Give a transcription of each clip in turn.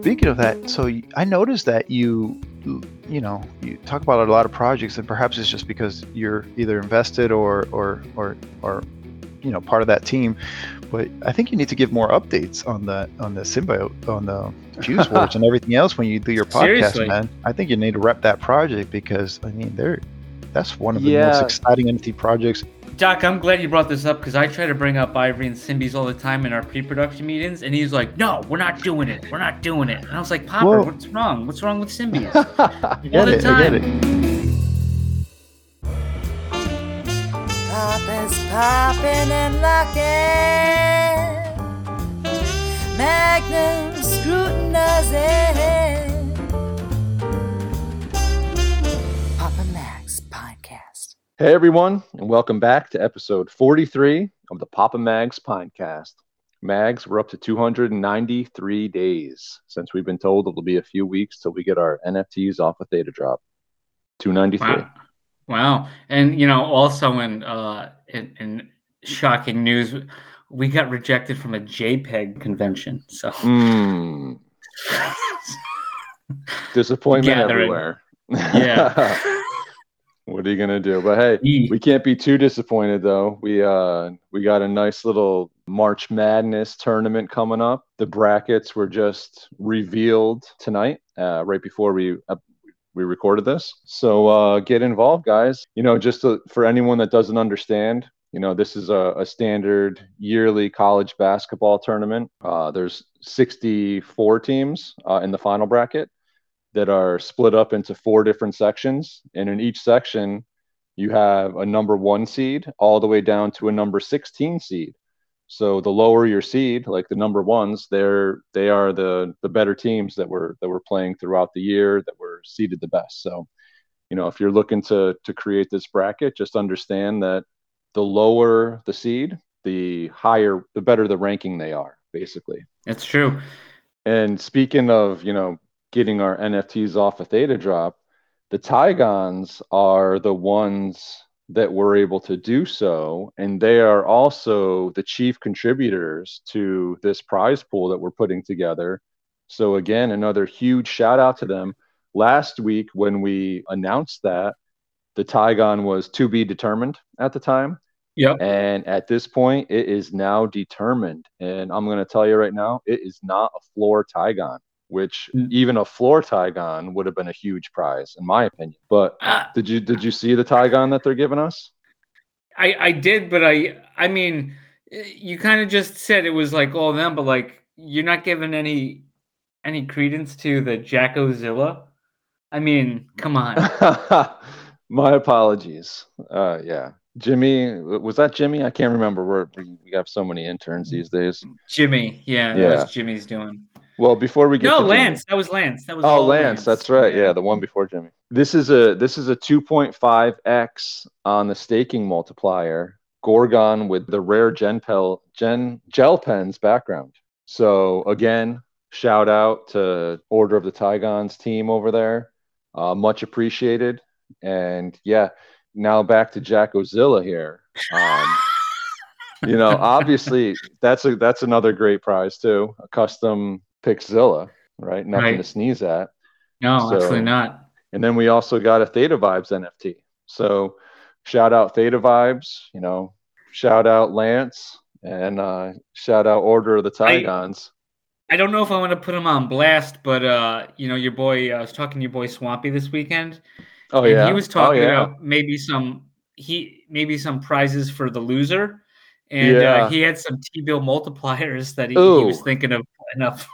Speaking of that, so I noticed that you, you know, you talk about a lot of projects, and perhaps it's just because you're either invested or, or, or, or, you know, part of that team. But I think you need to give more updates on the on the symbiote, on the fuse forge, and everything else when you do your podcast, Seriously. man. I think you need to rep that project because I mean, they're that's one of the most exciting NFT projects. Doc, I'm glad you brought this up because I try to bring up Ivory and Symbies all the time in our pre-production meetings, and he's like, "No, we're not doing it. We're not doing it." And I was like, "Popper, Well- what's wrong? What's wrong with Symbies?" I get the it. I get time. it. Pop is popping and locking. Magnum scrutinizing. Hey everyone, and welcome back to episode 43 of the Papa Mags podcast. Mags, we're up to 293 days since we've been told it'll be a few weeks till we get our NFTs off of Theta Drop. 293. Wow. Wow. And you know, also in uh in, in shocking news, we got rejected from a JPEG convention. So Mm, disappointment Gathering. everywhere. Yeah. what are you gonna do? But hey, we can't be too disappointed though. We uh we got a nice little March Madness tournament coming up. The brackets were just revealed tonight, uh, right before we uh, we recorded this. So uh, get involved, guys. You know, just to, for anyone that doesn't understand, you know, this is a, a standard yearly college basketball tournament. Uh, there's 64 teams uh, in the final bracket that are split up into four different sections, and in each section you have a number one seed all the way down to a number 16 seed. So the lower your seed, like the number ones, they're they are the the better teams that were that were playing throughout the year that were seeded the best. So, you know, if you're looking to to create this bracket, just understand that the lower the seed, the higher, the better the ranking they are, basically. It's true. And speaking of, you know, getting our NFTs off of Theta Drop, the Tygons are the ones that were able to do so. And they are also the chief contributors to this prize pool that we're putting together. So, again, another huge shout out to them. Last week, when we announced that, the Tygon was to be determined at the time. Yep. And at this point, it is now determined. And I'm going to tell you right now, it is not a floor Tygon, which Mm. even a floor Tygon would have been a huge prize, in my opinion. But Uh, did you did you see the Tygon that they're giving us? I I did, but I I mean, you kind of just said it was like all them, but like you're not giving any any credence to the Jackozilla. I mean, come on. my apologies. Uh, yeah, Jimmy was that Jimmy? I can't remember. We're, we we have so many interns these days. Jimmy, yeah, Yeah. Jimmy's doing. Well, before we get No, to Jimmy- Lance, that was Lance. That was Oh, all Lance, that's right. Yeah, the one before Jimmy. This is a this is a 2.5x on the staking multiplier. Gorgon with the rare Gen Pel Gen Gel Pens background. So again, shout out to Order of the Tygons team over there. Uh, much appreciated. And yeah, now back to Jackozilla here. Um, you know, obviously that's a that's another great prize too. A custom Pixzilla, right? Nothing Right. to sneeze at. No, So- absolutely not. And then we also got a Theta Vibes NFT. So shout out Theta Vibes, you know, shout out Lance, and uh, shout out Order of the I- Tygons. I don't know if I want to put him on blast, but uh, you know, your boy. I was talking to your boy Swampy this weekend. oh and yeah, he was talking oh, yeah. about maybe some he maybe some prizes for the loser, and Yeah. uh, he had some T bill multipliers that he, he was thinking of enough.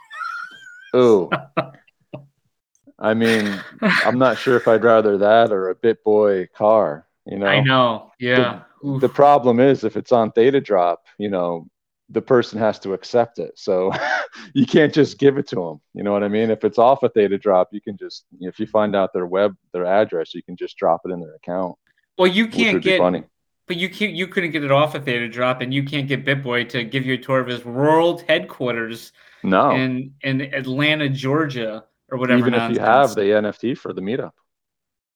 Ooh. I mean, I'm not sure if I'd rather that or a BitBoy car. You know, I know, yeah. Oof. the problem is if it's on Theta Drop, you know, the person has to accept it. So you can't just give it to them. You know what I mean? If it's off a Theta Drop, you can just if you find out their web their address, you can just drop it in their account, well, you can't get, funny. but you can't. You couldn't get it off a Theta drop, and you can't get BitBoy to give you a tour of his world headquarters No, in in Atlanta, Georgia, or whatever. even if you have the NFT for the meetup.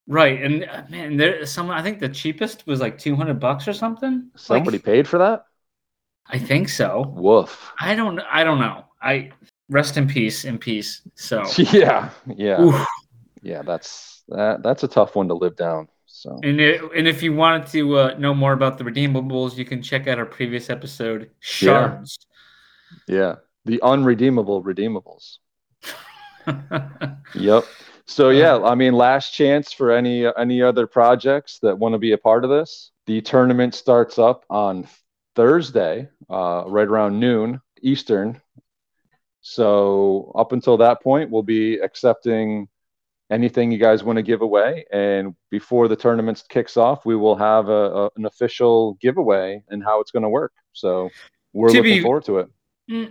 right, and uh, man, there some. I think the cheapest was like two hundred bucks or something. Somebody Like, paid for that? I think so. Woof. I don't. I don't know. I rest in peace, in peace. So, Yeah, yeah, oof. yeah. That's that. That's a tough one to live down. So and it, and if you wanted to uh, know more about the redeemables, you can check out our previous episode, Shards. yeah, the unredeemable redeemables. Yep. So yeah, I mean, last chance for any any other projects that want to be a part of this. The tournament starts up on Thursday, uh, right around noon Eastern. So up until that point, we'll be accepting anything you guys want to give away, and before the tournament kicks off, we will have a, a an official giveaway and how it's going to work. So we're To looking be- forward to it.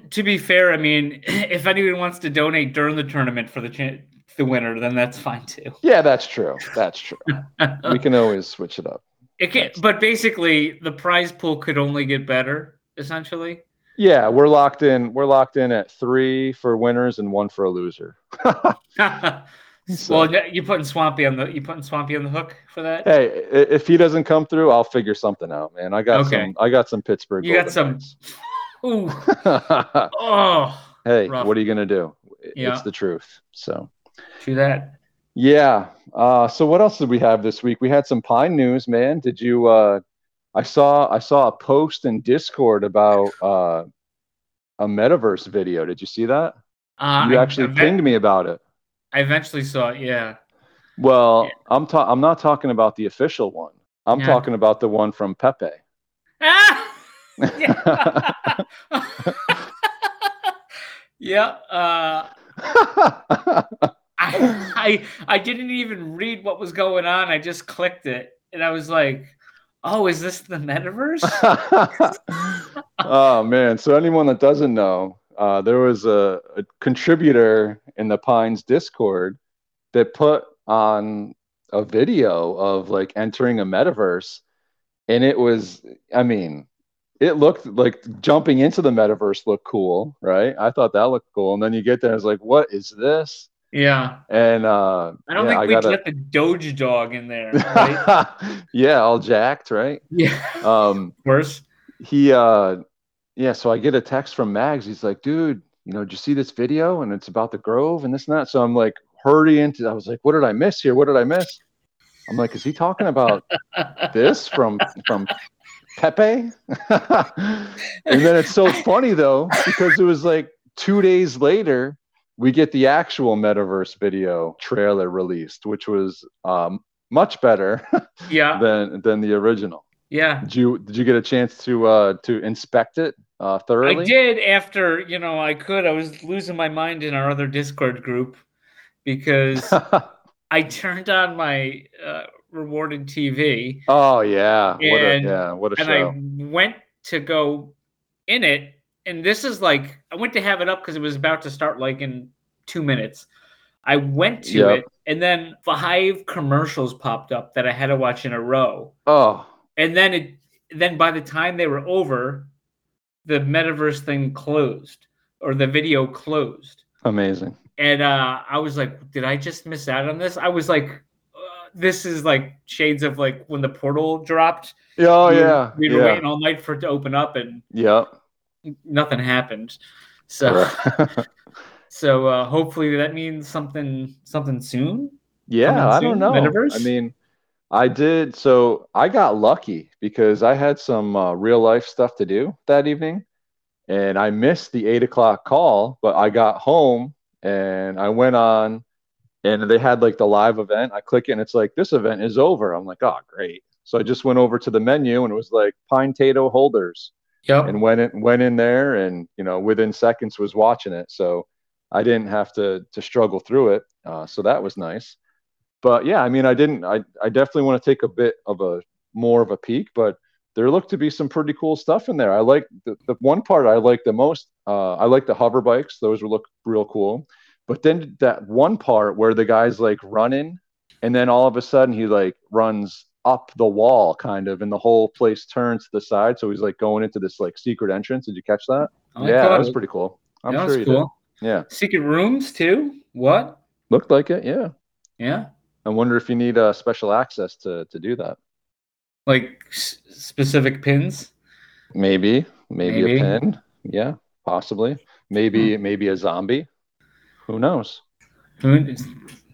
To be fair, I mean, if anyone wants to donate during the tournament for the the winner, then that's fine too. Yeah, that's true. That's true. we can always switch it up. It can, but basically, the prize pool could only get better. Essentially, Yeah, we're locked in. We're locked in at three for winners and one for a loser. So- well, you putting Swampy on the you putting Swampy on the hook for that. hey, if he doesn't come through, I'll figure something out, man. I got Okay. some. I got some Pittsburgh. You got Golden Ooh, oh, hey, Rough. what are you gonna do? I- Yeah. It's the truth. So do that. yeah. Uh, so what else did we have this week? We had some Pine news, man. Did you? Uh, I saw. I saw a post in Discord about uh, a metaverse video. Did you see that? Uh, You I- actually I, pinged me about it. I eventually saw it. Yeah. Well, Yeah. I'm ta- I'm not talking about the official one. I'm Yeah. talking about the one from Pepe. Ah! yeah. yeah. Uh, I, I I didn't even read what was going on. I just clicked it, and I was like, "Oh, is this the metaverse?" oh man! So anyone that doesn't know, uh, there was a, a contributor in the Pines Discord that put on a video of like entering a metaverse, and it was, I mean, it looked like jumping into the metaverse looked cool, right? I thought that looked cool, and then you get there, it's like, what is this? yeah. And uh, I don't yeah, think we gotta- get the Doge dog in there. Right? yeah, all jacked, right? yeah. Um, Worse. he uh yeah so i get a text from mags he's like dude you know did you see this video and it's about the grove and this and that so i'm like hurry into i was like what did i miss here what did i miss i'm like is he talking about this from from pepe and then it's so funny though because it was like two days later we get the actual metaverse video trailer released which was um much better Yeah. than than the original Yeah. did you did you get a chance to uh to inspect it uh thoroughly? I did after, you know, I could. I was losing my mind in our other Discord group because I turned on my uh, rewarded TV oh yeah. What a yeah, what a and show. And I went to go in it. And this is like, I went to have it up because it was about to start like in two minutes. I went to Yep. it, and then five commercials popped up that I had to watch in a row. Oh, And then it, then by the time they were over, the metaverse thing closed or the video closed. amazing. and uh, I was like, did I just miss out on this? I was like, this is like shades of like when the portal dropped. Oh we, yeah. we were yeah. waiting all night for it to open up, and yeah, nothing happened. So, Correct. so uh, hopefully that means something something soon. yeah, I don't know. Metaverse? I mean, I did so I got lucky because I had some uh, real life stuff to do that evening and I missed the eight o'clock call, but I got home and I went on and they had like the live event. I click it and it's like this event is over. I'm like, oh great. So I just went over to the menu and it was like pine tato holders Yep. and went in went in there and you know within seconds was watching it. So I didn't have to to struggle through it. Uh, so that was nice. But yeah, I mean I didn't I, I definitely want to take a bit of a more of a peek, but there looked to be some pretty cool stuff in there. I like the, the one part I like the most. Uh, I like the hover bikes; those would look real cool. But then that one part where the guy's like running, and then all of a sudden he like runs up the wall, kind of, and the whole place turns to the side. So he's like going into this like secret entrance. Did you catch that? I yeah, that was pretty cool. I'm that sure was cool. did. Yeah, Secret rooms too. What? looked like it. Yeah. Yeah. I wonder if you need uh, special access to to do that. Like s- specific pins. Maybe, maybe, Maybe. a pin. Yeah, possibly. Maybe maybe a zombie. Who knows? Who-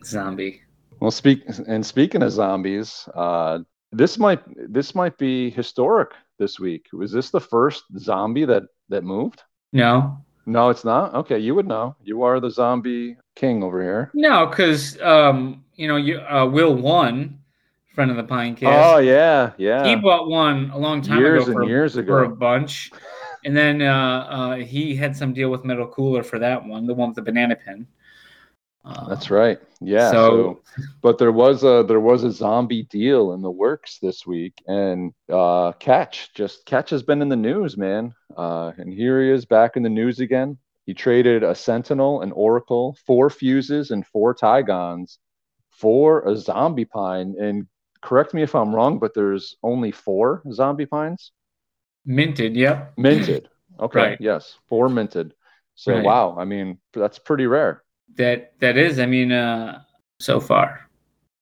Zombie. Well, speak and speaking of zombies, uh, this might this might be historic this week. Was this the first zombie that that moved? No, No, it's not. Okay, you would know. You are the zombie king over here. no, because um, you know, you uh, Will one, friend of the Pinecast. Oh yeah, yeah. He bought one a long time Years ago and for, ago, for a bunch, and then uh, uh, he had some deal with Metal Cooler for that one, the one with the banana pin. Uh, That's right. Yeah. So- So, but there was a there was a zombie deal in the works this week, and uh, Catch just Catch has been in the news, man. Uh, and here he is back in the news again. He traded a Sentinel, an Oracle, four fuses, and four Tygons for a zombie pine. And correct me if I'm wrong, but there's only four zombie pines minted. Yep. minted. Okay. Right. Yes, four minted. So Right. wow, I mean that's pretty rare. That that is. I mean, uh, so far.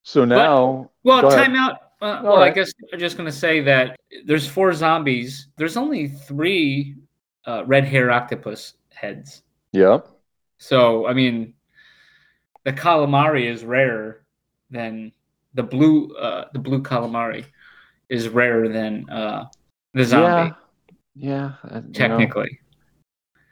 So now, Well, Go ahead. timeout. Uh, well, I guess I'm just going to say that there's four zombies. There's only three uh, red hair octopus heads. yep. So, I mean, the calamari is rarer than the blue. Uh, the blue calamari is rarer than uh, the zombie. Yeah, yeah. uh, you know, Technically,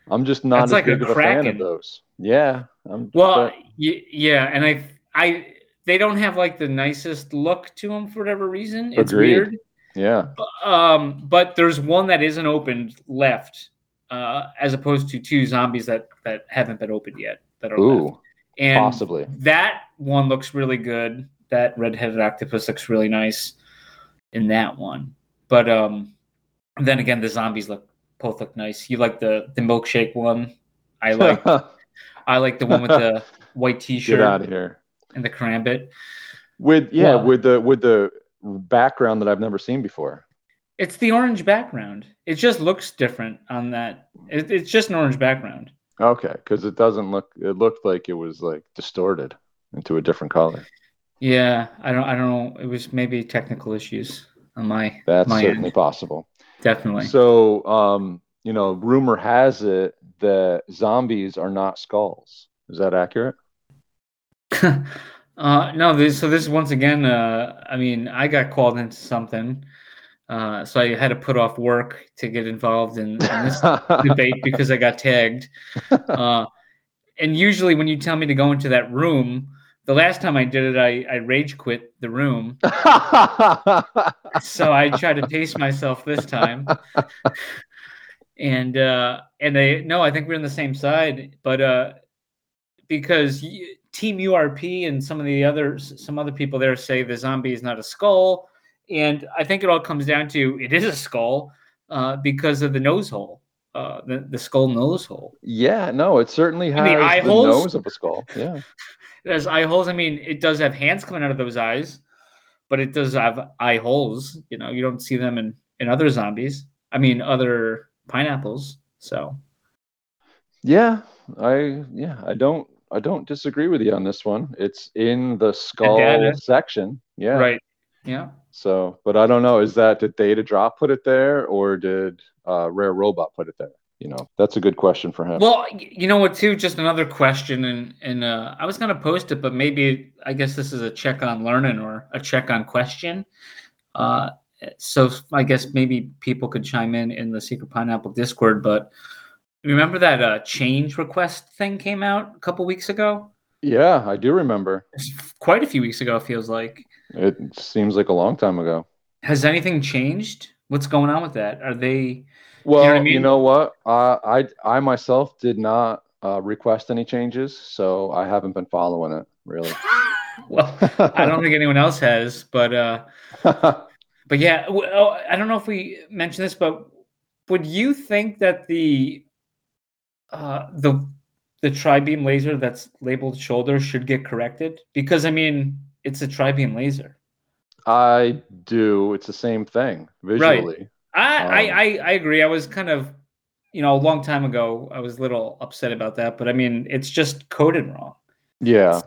I'm just not That's as like a big of a fan Kraken. of those. Yeah, I'm. well, y- yeah, and I, I, they don't have like the nicest look to them for whatever reason. It's Agreed. weird. yeah, Um, but there's one that isn't opened left, uh, as opposed to two zombies that that haven't been opened yet that are left. ooh, And possibly. that one looks really good. That red-headed octopus looks really nice in that one. But um, then again, the zombies look both look nice. You like the the milkshake one? I like I like the one with the white T-shirt out of here. and the karambit. With yeah, with the with the background that I've never seen before. It's the orange background. It just looks different on that. It, it's just an orange background. Okay, because it doesn't look. It looked like it was like distorted into a different color. Yeah, I don't. I don't know. It was maybe technical issues on my That's my certainly end. possible. Definitely. So, um, you know, rumor has it that zombies are not skulls. Is that accurate? uh, no, this, so this is once again. Uh, I mean, I got called into something, uh, so I had to put off work to get involved in, in this debate because I got tagged. Uh, and usually, when you tell me to go into that room, the last time I did it, I, I rage quit the room. so I tried to pace myself this time. and uh and they no, I think we're on the same side, but uh because Team URP and some of the other some other people there say the zombie is not a skull, and I think it all comes down to it is a skull uh, because of the nose hole, uh, the the skull nose hole. yeah, no, it certainly has the the, eye holes? nose of a skull. Yeah. Has eye holes. I mean, it does have hands coming out of those eyes, but it does have eye holes. You know, you don't see them in in other zombies. I mean, other pineapples. So Yeah, I yeah, I don't I don't disagree with you on this one. It's in the skull data. section. Yeah. right, yeah. So, but I don't know. Is that did Theta Drop put it there, or did uh, Rare Robot put it there? You know, that's a good question for him. Well, you know what? Too, just another question, and and uh, I was gonna post it, but maybe I guess this is a check on learning or a check on question. Uh, so I guess maybe people could chime in in the Secret Pineapple Discord. But remember that uh, change request thing came out a couple weeks ago? yeah, I do remember. Quite a few weeks ago. It feels like. It seems like a long time ago. Has anything changed? What's going on with that? Are they? Well, what I you know what? Uh, I I myself did not uh, request any changes, so I haven't been following it really. Well, I don't think anyone else has, but uh, but yeah, w- oh, I don't know if we mentioned this, but would you think that the uh, the the tri-beam laser that's labeled shoulder should get corrected? Because I mean, it's a tri-beam laser. I do. It's the same thing visually. I, I, Um, I I agree. I was kind of, you know, a long time ago, I was a little upset about that, but I mean, it's just coded wrong, Yeah.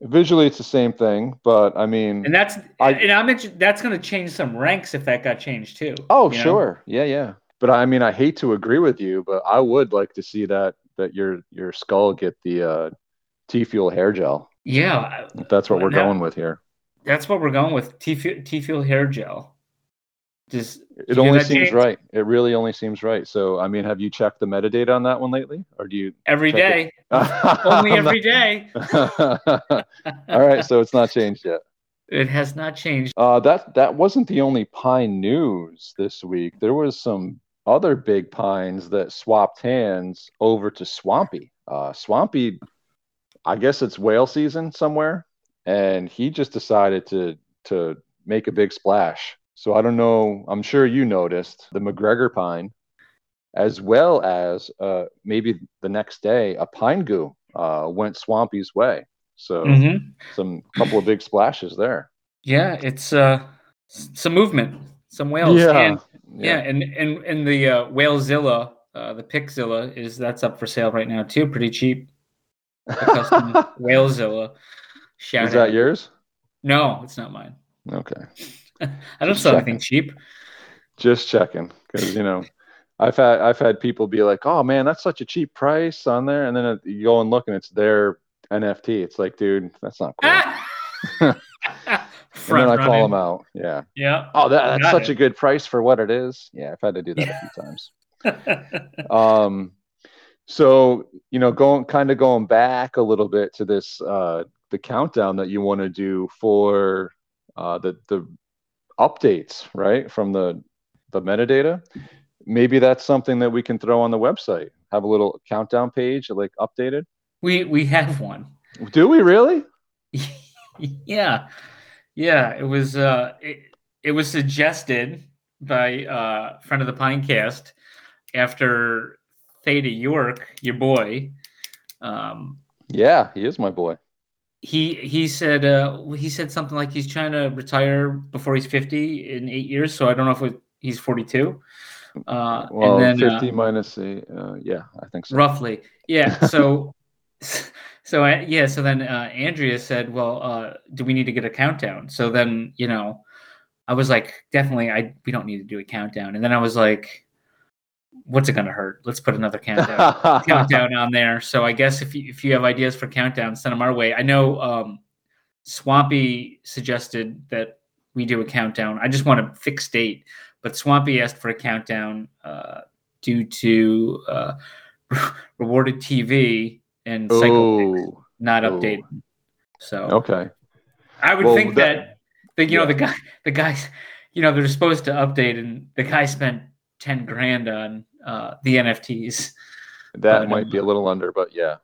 Visually, it's the same thing, but I mean, and that's I- and I'm that's going to change some ranks if that got changed too. oh you know? sure, yeah, yeah. but I mean, I hate to agree with you, but I would like to see that that your your skull get the uh, T Fuel hair gel. Yeah, that's what we're Now- going with here. that's what we're going with. T T Fuel hair gel. Just It only seems right. It really only seems right. So, I mean, have you checked the metadata on that one lately, or do you every day, only every day. All right, so it's not changed yet. It has not changed. Uh, that that wasn't the only pine news this week. There was some other big pines that swapped hands over to Swampy. Uh, Swampy, I guess it's whale season somewhere, and he just decided to to make a big splash. So I don't know. I'm sure you noticed the McGregor pine, as well as uh, maybe the next day a pine goo uh, went Swampy's way. So Mhm. some couple of big splashes there. Yeah, it's uh some movement, some whales. And, yeah, and and and the uh, Whalezilla, uh, the Pixzilla is that's up for sale right now too, pretty cheap. The custom Whalezilla. Shout Is that out. yours? No, it's not mine. Okay. I don't sell anything cheap. Just checking because you know, I've had I've had people be like, "Oh man, that's such a cheap price on there," and then it, you go and look and it's their NFT. It's like, dude, that's not cool. and then I call them out. Yeah. Yeah. Oh, that, that's such it. a good price for what it is. Yeah, I've had to do that a few times. um so you know going kind of going back a little bit to this uh the countdown that you want to do for uh the the updates right from the the metadata maybe that's something that we can throw on the website have a little countdown page like updated we we have one. do we really yeah. Yeah. It was uh it, it was suggested by uh friend of the Pinecast after Theta York, your boy. Um yeah he is my boy he he said uh he said something like he's trying to retire before he's 50 in eight years so i don't know if it, he's 42 uh well and then uh, 50 minus a uh, yeah i think so. Roughly yeah so so uh, yeah so then uh andrea said well uh do we need to get a countdown? So then you know i was like definitely i we don't need to do a countdown. And then i was like what's it gonna hurt let's put another countdown countdown on there. So I guess if you if you have ideas for countdowns, send them our way. I know um, Swampy suggested that we do a countdown. I just want a fixed date, but Swampy asked for a countdown uh, due to uh, rewarded TV and cycle not updated. So okay I would Well, think that- that, the you know the guy the guys you know they're supposed to update and the guy spent ten grand on uh, the NFTs. that But, might um, be a little under but yeah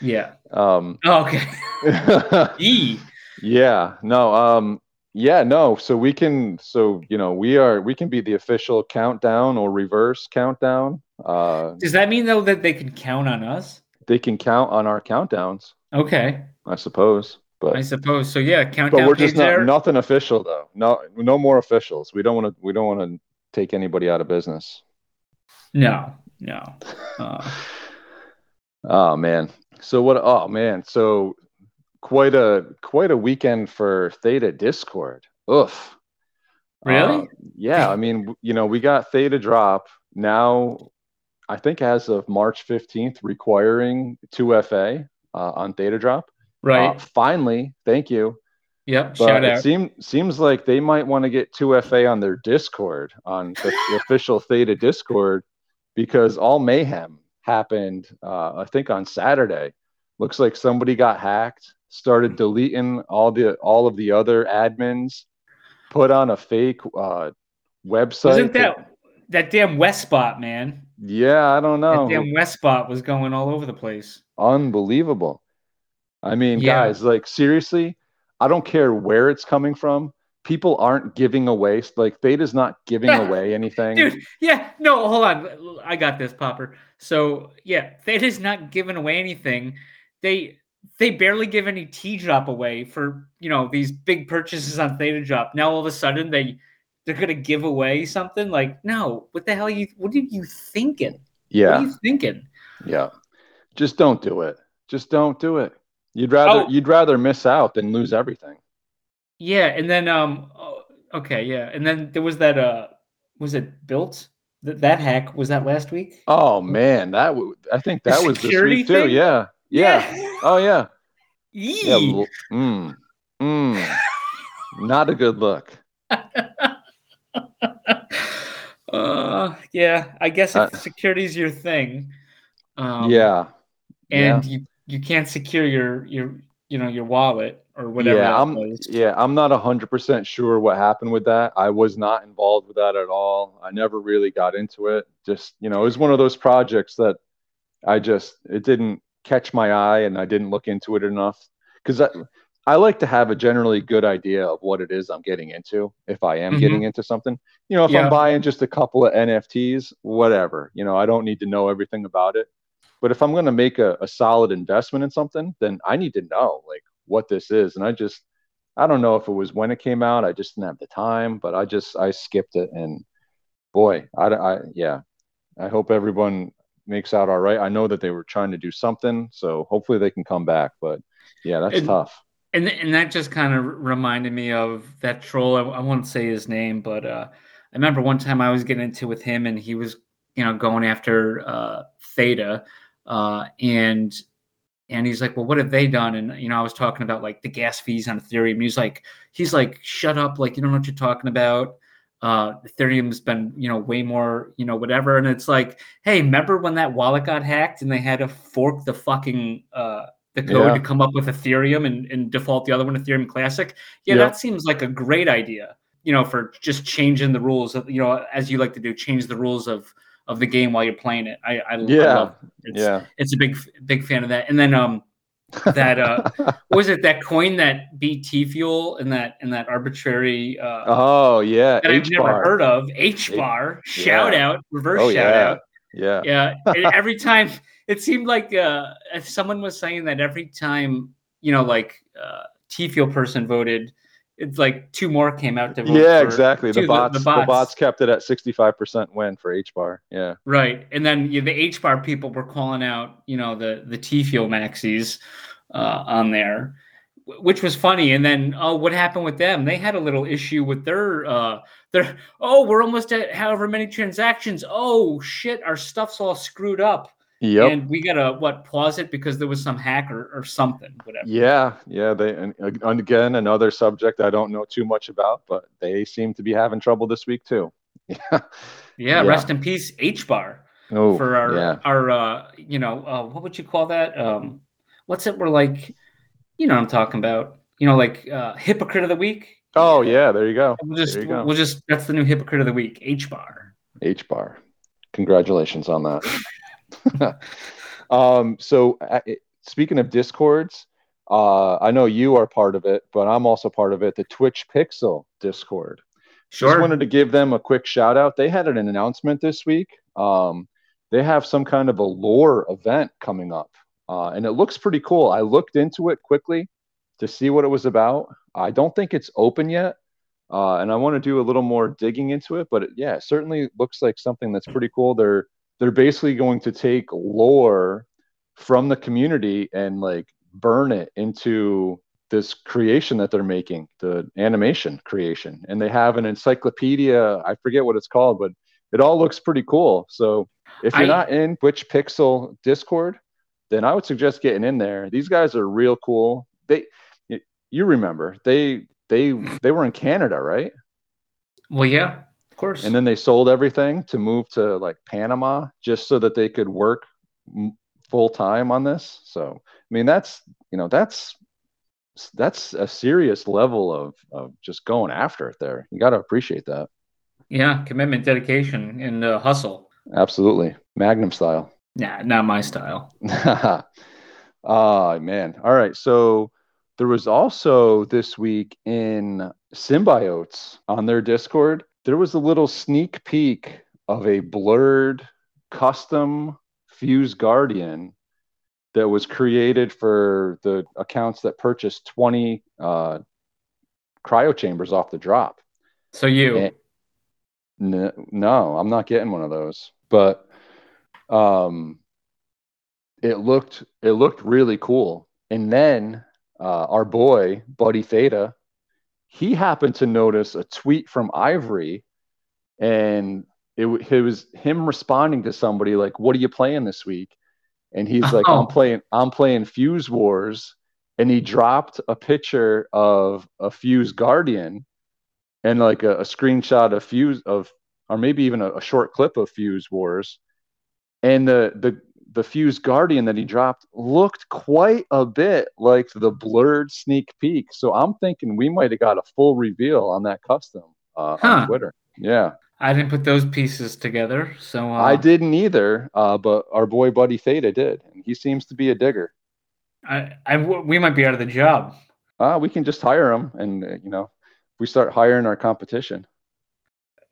Yeah. um Oh, okay. E. yeah no um yeah no so we can so you know we are we can be the official countdown or reverse countdown uh Does that mean though that they can count on us? they can count on our countdowns Okay, i suppose but I suppose so. Yeah, countdown but we're just not there. nothing official though no no more officials we don't want to we don't want to take anybody out of business No, no. Uh, Oh man. So what oh man. So quite a quite a weekend for Theta Discord. Oof. Really? Uh, yeah, I mean, you know, we got Theta drop now I think as of March 15th requiring 2FA uh, on Theta drop. right. Uh, finally, thank you. Yep. But Shout it out. seem, seems like they might want to get 2FA on their Discord, on the, the official Theta Discord, because all mayhem happened, uh, I think, on Saturday. Looks like somebody got hacked, started deleting all the all of the other admins, put on a fake uh, website. Wasn't that that damn West spot, man? Yeah, I don't know. That damn West spot was going all over the place. Unbelievable. I mean, Yeah. guys, like seriously, I don't care where it's coming from. People aren't giving away like Theta's not giving away anything. Dude, yeah, no, hold on. I got this, Popper. So yeah, Theta's not giving away anything. They they barely give any T drop away for you know these big purchases on Theta drop. Now all of a sudden they they're gonna give away something like no, what the hell are you what are you thinking? Yeah, what are you thinking? yeah. Just don't do it. Just don't do it. You'd rather Oh. you'd rather miss out than lose everything. Yeah, and then um oh, okay, yeah. And then there was that uh was it built? That that hack was that last week. Oh man, that w- I think The that was this security week too. thing? Yeah, yeah. Oh yeah. Yeah. Yee. l- Mm, mm. Not a good look. uh, yeah. I guess if Uh, security's your thing, um, yeah. and you you can't secure your your you know your wallet or whatever. yeah, I'm was. yeah, I'm not hundred percent sure what happened with that. I was not involved with that at all. I never really got into it. Just you know, it was one of those projects that I just it didn't catch my eye, and I didn't look into it enough because I I like to have a generally good idea of what it is I'm getting into if I am Mhm. getting into something. You know, if Yeah. I'm buying just a couple of NFTs, whatever. You know, I don't need to know everything about it. But if I'm going to make a, a solid investment in something, then I need to know like what this is. And I just, I don't know if it was when it came out. I just didn't have the time, but I just, I skipped it. And boy, I, I yeah, I hope everyone makes out all right. I know that they were trying to do something, so hopefully they can come back. But yeah, that's And- tough. and and that just kind of reminded me of that troll. I, I won't say his name, but uh, I remember one time I was getting into with him, and he was you know going after uh, Theta, uh, and and he's like, well, what have they done? And you know, I was talking about like the gas fees on Ethereum. He's like, he's like, shut up, like you don't know what you're talking about. Uh, Ethereum's been you know way more you know whatever, and it's like, hey, remember when that wallet got hacked and they had to fork the fucking uh, the code Yeah. to come up with Ethereum and, and default the other one Ethereum Classic. Yeah, Yeah. that seems like a great idea. You know, for just changing the rules. Of, you know, as you like to do, change the rules of of the game while you're playing it. I I, I Yeah. love it. It's, yeah. it's a big big fan of that. And then um that uh was it that coin that beat T Fuel in that in that arbitrary uh oh yeah. that I've never heard of H bar shout Yeah. out reverse Oh shout yeah. out Yeah. yeah and every time it seemed like uh if someone was saying that every time you know like uh T Fuel person voted it's like two more came out to Yeah, exactly. The two, bots, the bots, kept it at 65% win for H bar. Yeah. Right, and then you the H bar people were calling out, you know, the the T fuel maxis uh, on there, which was funny. And then, oh, what happened with them? They had a little issue with their uh, their. Oh, we're almost at however many transactions. Oh shit, our stuff's all screwed up, Yep. and we gotta what pause it because there was some hack or, or something, whatever. Yeah, yeah. They and, again another subject I don't know too much about, but they seem to be having trouble this week too. Yeah. Yeah, Yeah. rest in peace, H bar Oh, for our yeah. our uh, you know uh, what would you call that? Um, what's it? We're like, you know, what I'm talking about. You know, like uh, hypocrite of the week. Oh yeah, there you go. We'll just There you go. we'll just that's the new hypocrite of the week. H bar. H bar. Congratulations on that. um, so uh, speaking of discords, uh, I know you are part of it, but I'm also part of it. The Twitch Pixel Discord. Just Sure. wanted to give them a quick shout out. They had an announcement this week. Um, they have some kind of a lore event coming up, uh, and it looks pretty cool. I looked into it quickly to see what it was about. I don't think it's open yet, uh, and I want to do a little more digging into it. But it, yeah, it certainly looks like something that's pretty cool. They're they're basically going to take lore from the community and like burn it into this creation that they're making, the animation creation. And they have an encyclopedia, I forget what it's called, but it all looks pretty cool. So if you're I- not in Twitch Pixel Discord, then I would suggest getting in there. These guys are real cool. They you remember, they they they were in Canada, right? Well, yeah, course. And then they sold everything to move to like Panama just so that they could work full time on this. So, I mean, that's, you know, that's, that's a serious level of, of just going after it there. You got to appreciate that. yeah, commitment, dedication, and uh, hustle. Absolutely. Magnum style. Nah, not my style. Ah, man. All right. So there was also this week in Symbiotes on their Discord, there was a little sneak peek of a blurred custom Fuse Guardian that was created for the accounts that purchased 20 uh, cryo chambers off the drop. So you, No, no, I'm not getting one of those. But um, it looked it looked really cool. And then uh, our boy Buddy Theta, he happened to notice a tweet from Ivory, and it, it was him responding to somebody like, "What are you playing this week?" And he's like, Oh. "I'm playing, I'm playing Fuse Wars," and he dropped a picture of a Fuse Guardian and like a, a screenshot of Fuse of, or maybe even a, a short clip of Fuse Wars, and the the the Fuse Guardian that he dropped looked quite a bit like the blurred sneak peek. So I'm thinking we might have got a full reveal on that custom uh, Huh. on Twitter. Yeah. I didn't put those pieces together, so uh, I didn't either, uh, but our boy Buddy Theta did, and he seems to be a digger. I, I we might be out of the job. Uh, we can just hire him, and uh, you know, we start hiring our competition.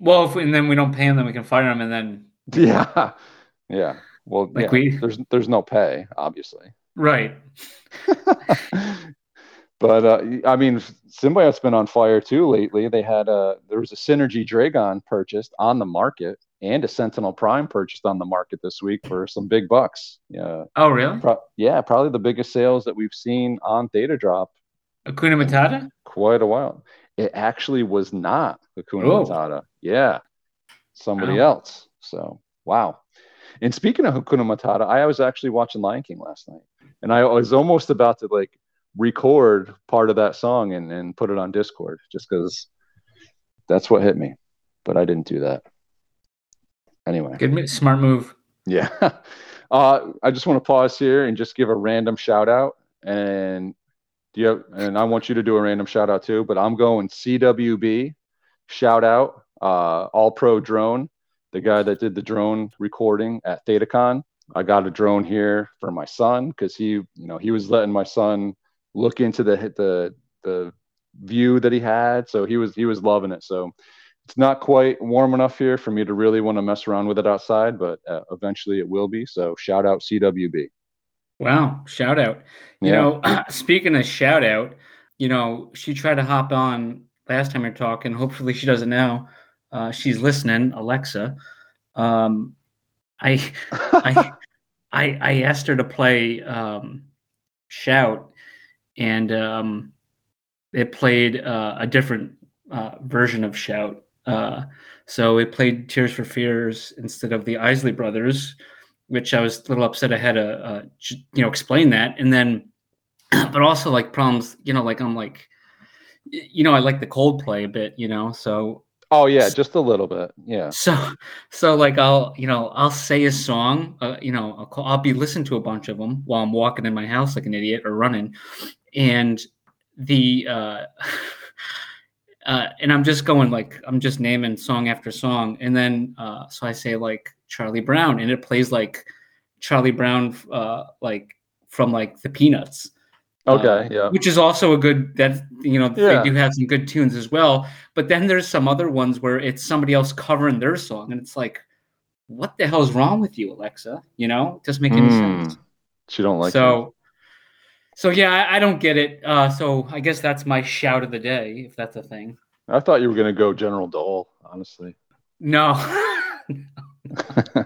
Well, if we, and then we don't pay them, then we can fire them, and then Yeah, yeah. Well, Like yeah, we- there's there's no pay, obviously. right. but uh, I mean, Symbiote's been on fire too lately. They had a there was a Synergy Dragon purchased on the market and a Sentinel Prime purchased on the market this week for some big bucks. Yeah, Oh, really? pro- yeah, probably the biggest sales that we've seen on Theta Drop Hakuna Matata? quite a while. It actually was not Hakuna Oh. Matata. Yeah, somebody Wow. else. So wow. And speaking of Hakuna Matata, I was actually watching Lion King last night, and I was almost about to like record part of that song and, and put it on Discord just because that's what hit me, but I didn't do that. Anyway, Good, smart move. yeah. Uh, I just want to pause here and just give a random shout out. And do you have, and I want you to do a random shout out too, but I'm going CWB shout out, uh, all pro drone, the guy that did the drone recording at ThetaCon. I got a drone here for my son because he, you know, he was letting my son look into the the the view that he had. So he was he was loving it. So it's not quite warm enough here for me to really want to mess around with it outside, but uh, eventually it will be. So shout out CWB. Wow. Shout out. You Yeah. know, speaking of shout out, you know, she tried to hop on last time we were talking. Hopefully she doesn't now. Uh, she's listening, Alexa. Um, I, I, I, I asked her to play um, Shout, and um, it played uh, a different uh, version of Shout. Uh, so it played Tears for Fears instead of the Isley Brothers, which I was a little upset I had to, uh, you know, explain that. And then, but also like problems, you know, like I'm like, you know, I like the Coldplay a bit, you know, so oh yeah, just a little bit. Yeah. so, so like I'll, you know, I'll say a song, uh, you know, I'll, call, I'll be listening to a bunch of them while I'm walking in my house like an idiot or running, and the, uh, uh, and I'm just going like I'm just naming song after song, and then uh, so I say like Charlie Brown, and it plays like Charlie Brown, uh, like from like the Peanuts Okay. Yeah. which is also a good that you know Yeah. they do have some good tunes as well but then there's some other ones where it's somebody else covering their song and it's like what the hell's wrong with you alexa you know it doesn't make any Hmm. sense She don't like so so yeah I, I don't get it uh so i guess that's my shout of the day if that's a thing I thought you were gonna go General Dole, honestly. no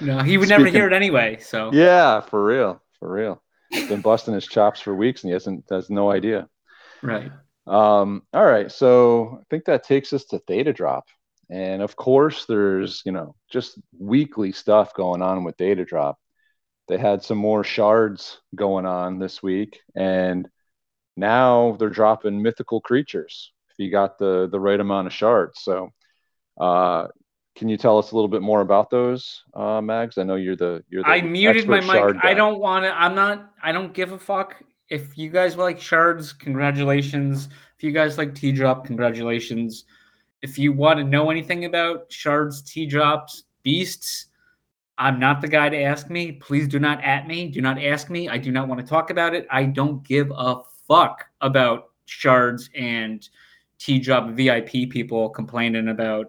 no he would never hear it anyway so Yeah, for real, for real. Been busting his chops for weeks, and he hasn't has no idea. right Um, all right, so I think that takes us to Theta Drop, and of course, there's you know just weekly stuff going on with Theta Drop. They had some more shards going on this week, and now they're dropping mythical creatures if you got the the right amount of shards. So, uh, can you tell us a little bit more about those, uh, Mags? I know you're the you're the I muted my mic. I don't want to. I'm not. I don't give a fuck. If you guys like shards, congratulations. If you guys like T drop, congratulations. If you want to know anything about shards, T drops, beasts, I'm not the guy to ask me. Please do not at me. Do not ask me. I do not want to talk about it. I don't give a fuck about shards and T drop VIP people complaining about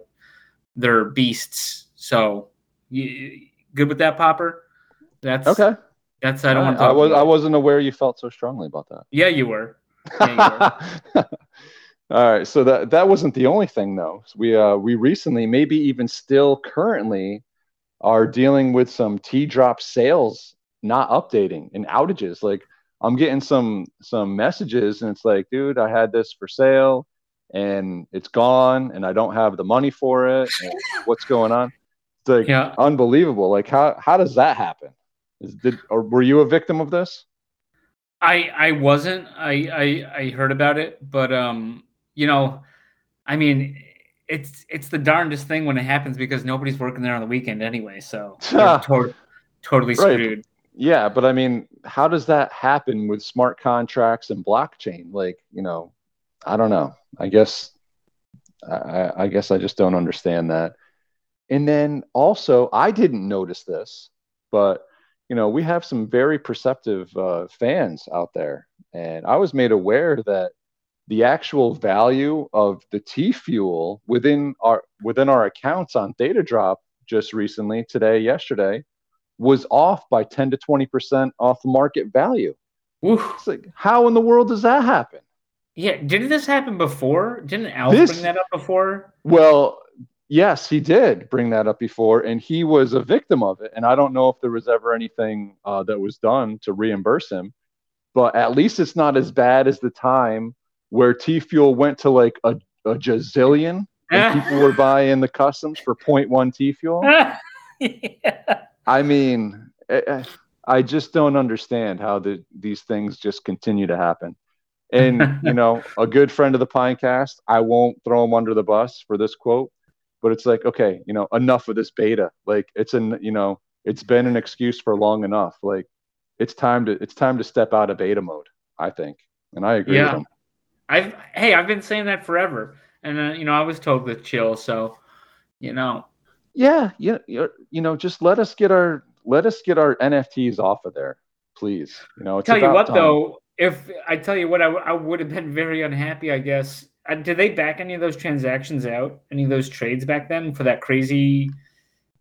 their beasts. So, you, good with that, Popper? That's Okay, That's I don't want to I was I wasn't aware you felt so strongly about that. Yeah, you were. Yeah, you All right, so that that wasn't the only thing though. We uh we recently, maybe even still currently, are dealing with some T drop sales not updating and outages. Like I'm getting some some messages and it's like, dude, I had this for sale. And it's gone and I don't have the money for it. and what's going on? It's like Yeah. unbelievable. Like how how does that happen? Is, did or were you a victim of this? I I wasn't. I I I heard about it, but um, you know, I mean, it's it's the darndest thing when it happens because nobody's working there on the weekend anyway. So you're to- totally Right. screwed. Yeah, but I mean, how does that happen with smart contracts and blockchain? Like, you know, I don't know. I guess I, I guess I just don't understand that. And then also, I didn't notice this, but you know, we have some very perceptive uh, fans out there, and I was made aware that the actual value of the T fuel within our within our accounts on Theta Drop just recently, today, yesterday, was off by 10 to 20% off the market value. Woo. It's like, how in the world does that happen? Yeah, didn't this happen before? Didn't Al This- bring that up before? Well, yes, he did bring that up before, and he was a victim of it. And I don't know if there was ever anything uh, that was done to reimburse him, but at least it's not as bad as the time where T Fuel went to like a, a jazillion and people were buying the customs for 0.1 T Fuel. yeah. I mean, eh, eh, I just don't understand how the, these things just continue to happen. And you know, a good friend of the Pinecast, I won't throw him under the bus for this quote, but it's like, okay, you know, enough of this beta. Like, it's an, you know, it's been an excuse for long enough. Like, it's time to, it's time to step out of beta mode. I think, and I agree Yeah. with him. I've hey, I've been saying that forever, and uh, you know, I was told to chill. So, you know, Yeah, yeah, you you know, just let us get our let us get our NFTs off of there, please. You know, it's tell you what time. though, if I tell you what, I, w- I would have been very unhappy. I guess. Uh, did they back any of those transactions out? Any of those trades back then for that crazy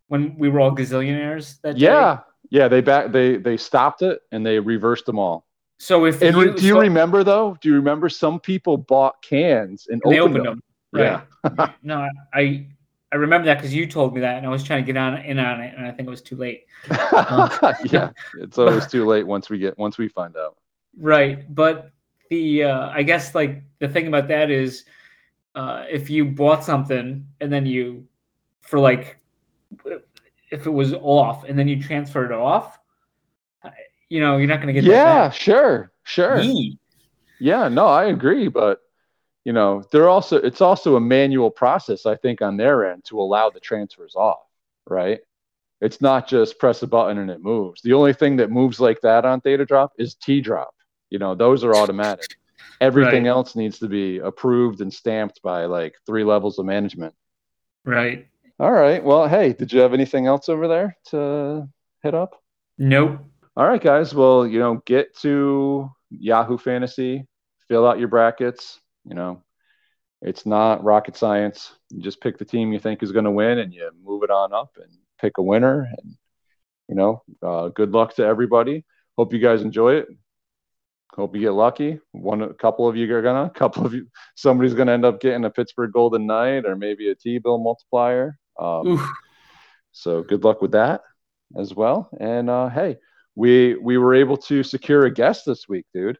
when we were all gazillionaires? That day? Yeah, yeah, they back they they stopped it and they reversed them all. So if And you, do you so- remember though? Do you remember some people bought cans and and they opened, opened them? them? Right. no, I I remember that because you told me that, and I was trying to get on in on it, and I think it was too late. yeah, it's always too late once we get once we find out. Right, but the uh, I guess like the thing about that is, uh, if you bought something and then you, for like, if it was off and then you transferred it off, uh, you know, you're not going to get Yeah, sure, sure. Yee. Yeah, no, I agree, but you know, they're also it's also a manual process, I think, on their end to allow the transfers off, right? It's not just press a button and it moves. The only thing that moves like that on Theta Drop is T drop. You know, those are automatic. Everything Right. else needs to be approved and stamped by like three levels of management. Right. All right. Well, hey, did you have anything else over there to hit up? Nope. All right, guys. Well, you know, get to Yahoo Fantasy, fill out your brackets. You know, it's not rocket science. You just pick the team you think is going to win, and you move it on up and pick a winner. And you know, uh, good luck to everybody. Hope you guys enjoy it. Hope you get lucky. One, a couple of you are gonna, a couple of you, somebody's gonna end up getting a Pittsburgh Golden Knight or maybe a T-bill multiplier. Um, so good luck with that as well. And uh, hey, we we were able to secure a guest this week, dude.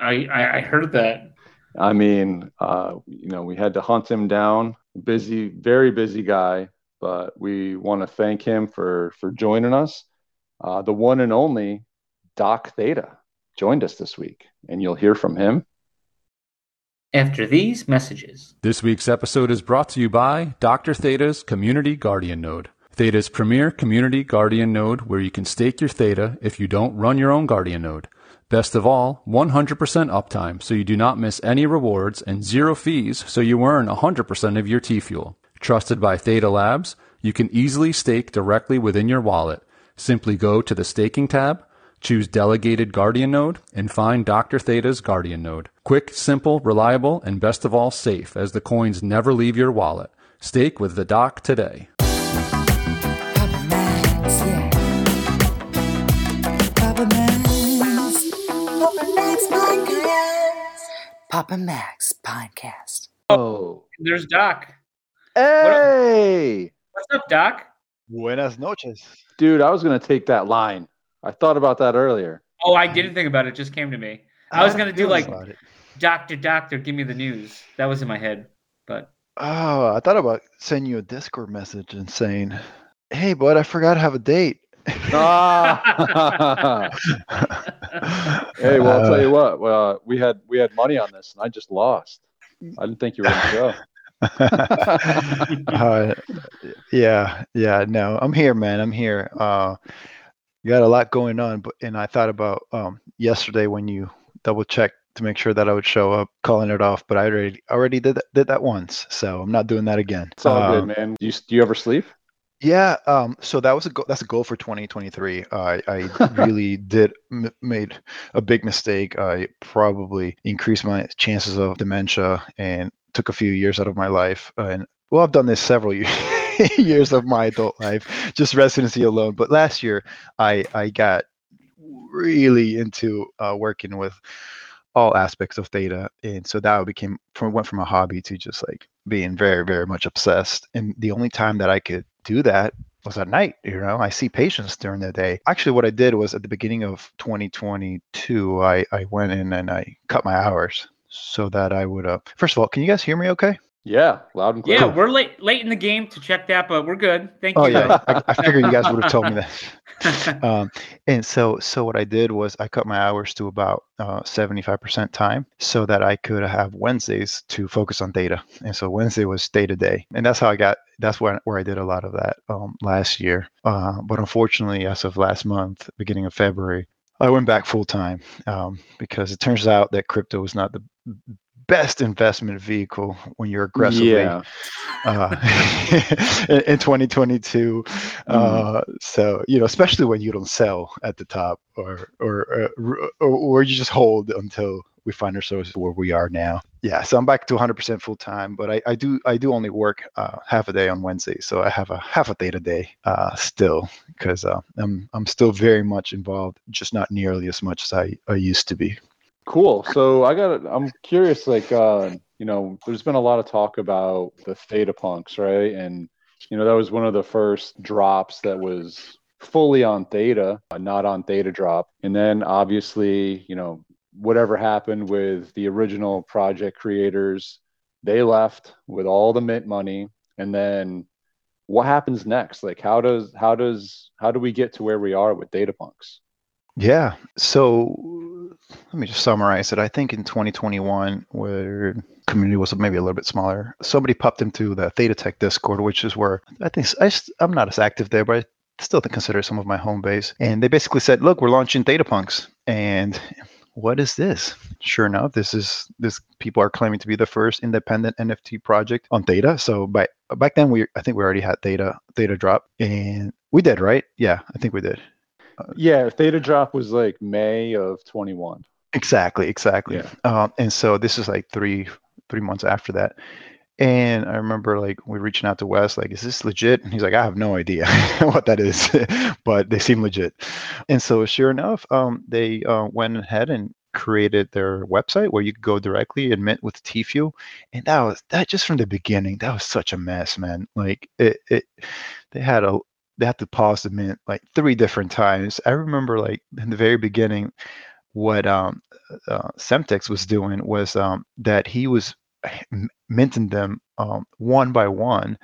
I, I I heard that. I mean, uh, you know, we had to hunt him down. Busy, very busy guy, but we want to thank him for for joining us. Uh, the one and only Doc Theta joined us this week, and you'll hear from him. After these messages, This week's episode is brought to you by Dr. Theta's Community Guardian Node. Theta's premier community guardian node where you can stake your Theta if you don't run your own guardian node. Best of all, 100% uptime so you do not miss any rewards and zero fees so you earn 100% of your T fuel. Trusted by Theta Labs, you can easily stake directly within your wallet. Simply go to the staking tab, choose delegated guardian node, and find Dr. Theta's guardian node. Quick, simple, reliable, and best of all safe as the coins never leave your wallet. Stake with the doc today. Papa Max, yeah. Papa Max. Papa Max Podcast. Podcast. Oh, oh, there's Doc. hey, What's up, Doc? Buenas noches. dude, I was gonna take that line. I thought about that earlier. Oh, I didn't think about it. it just came to me. I was gonna do like about it? Doctor, doctor, give me the news. That was in my head, but Oh, I thought about sending you a Discord message and saying, "Hey, bud, I forgot to have a date." Ah. hey, well, I'll tell you what. Uh, we had we had money on this, and I just lost. I didn't think you were going to go. uh, yeah, yeah, no, I'm here, man. I'm here. Uh, you got a lot going on, but and I thought about um, yesterday when you double checked to make sure that I would show up, calling it off. But I already already did that, did that once, so I'm not doing that again. It's all Um, good, man. Do you, do you ever sleep? Yeah, um, so that was a. That's a goal for 2023. Uh, I really did m- made a big mistake. I probably increased my chances of dementia and took a few years out of my life. And well, I've done this several years years of my adult life, just residency alone. But last year, I I got really into uh, working with all aspects of Theta. And so that became from went from a hobby to just like being very very much obsessed. And the only time that i could do that was at night you know? I see patients during the day. Actually what i did was at the beginning of 2022 i i went in and i cut my hours so that i would uh first of all can you guys hear me okay Yeah, loud and clear. yeah, we're late late in the game to check that, but we're good. Thank oh you. yeah I, I figured you guys would have told me that um, and so so what i did was i cut my hours to about uh, 75% time so that i could have wednesdays to focus on Theta and so wednesday was day to day and that's how i got that's where, where i did a lot of that um, last year uh, but unfortunately as of last month beginning of february i went back full time um, because it turns out that crypto is not the best investment vehicle when you're aggressively Yeah. uh, in, in 2022. Uh, so you know, especially when you don't sell at the top, or or uh, or, or you just hold until we find ourselves where we are now. Yeah, so I'm back to 100% full time, but I, I do I do only work uh, half a day on Wednesday, so I have a half a day a day uh, still because uh, I'm I'm still very much involved, just not nearly as much as I, I used to be. Cool. So I got. I'm curious. Like, uh, you know, there's been a lot of talk about the Theta Punks, right? And you know, that was one of the first drops that was fully on Theta, uh, not on Theta drop. And then obviously, you know, whatever happened with the original project creators, they left with all the mint money, and then what happens next? Like, how does how does how do we get to where we are with Theta Punks? Yeah. So let me just summarize it. I think in 2021, where community was maybe a little bit smaller, somebody popped into the Theta Tech Discord, which is where I think I, I'm not as active there, but I still consider some of my home base. And they basically said, "Look, we're launching Theta Punks." And what is this? Sure enough, this is this people are claiming to be the first independent NFT project on Theta. So by back then, we I think we already had Theta Theta drop, and we did right. Yeah, I think we did. Yeah, Theta drop was like May of 21. Exactly, exactly. Yeah. Um, and so this is like three three months after that. And I remember like we reaching out to Wes, like, is this legit? And he's like, I have no idea what that is, but they seem legit. And so sure enough, um, they uh, went ahead and created their website where you could go directly and mint with T And that was that just from the beginning, that was such a mess, man. Like it, it they had a they had to pause the mint like three different times. I remember like in the very beginning, what um, uh, Semtex was doing was um, that he was minting them um, one by one,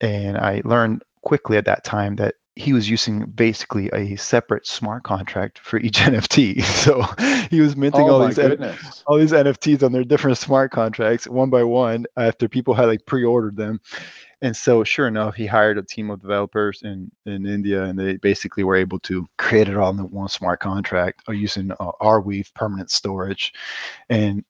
and I learned quickly at that time that he was using basically a separate smart contract for each NFT. So he was minting Oh all these N- all these NFTs on their different smart contracts one by one after people had like pre-ordered them. And so sure enough, he hired a team of developers in, in India and they basically were able to create it all in one smart contract using uh, Arweave permanent storage. And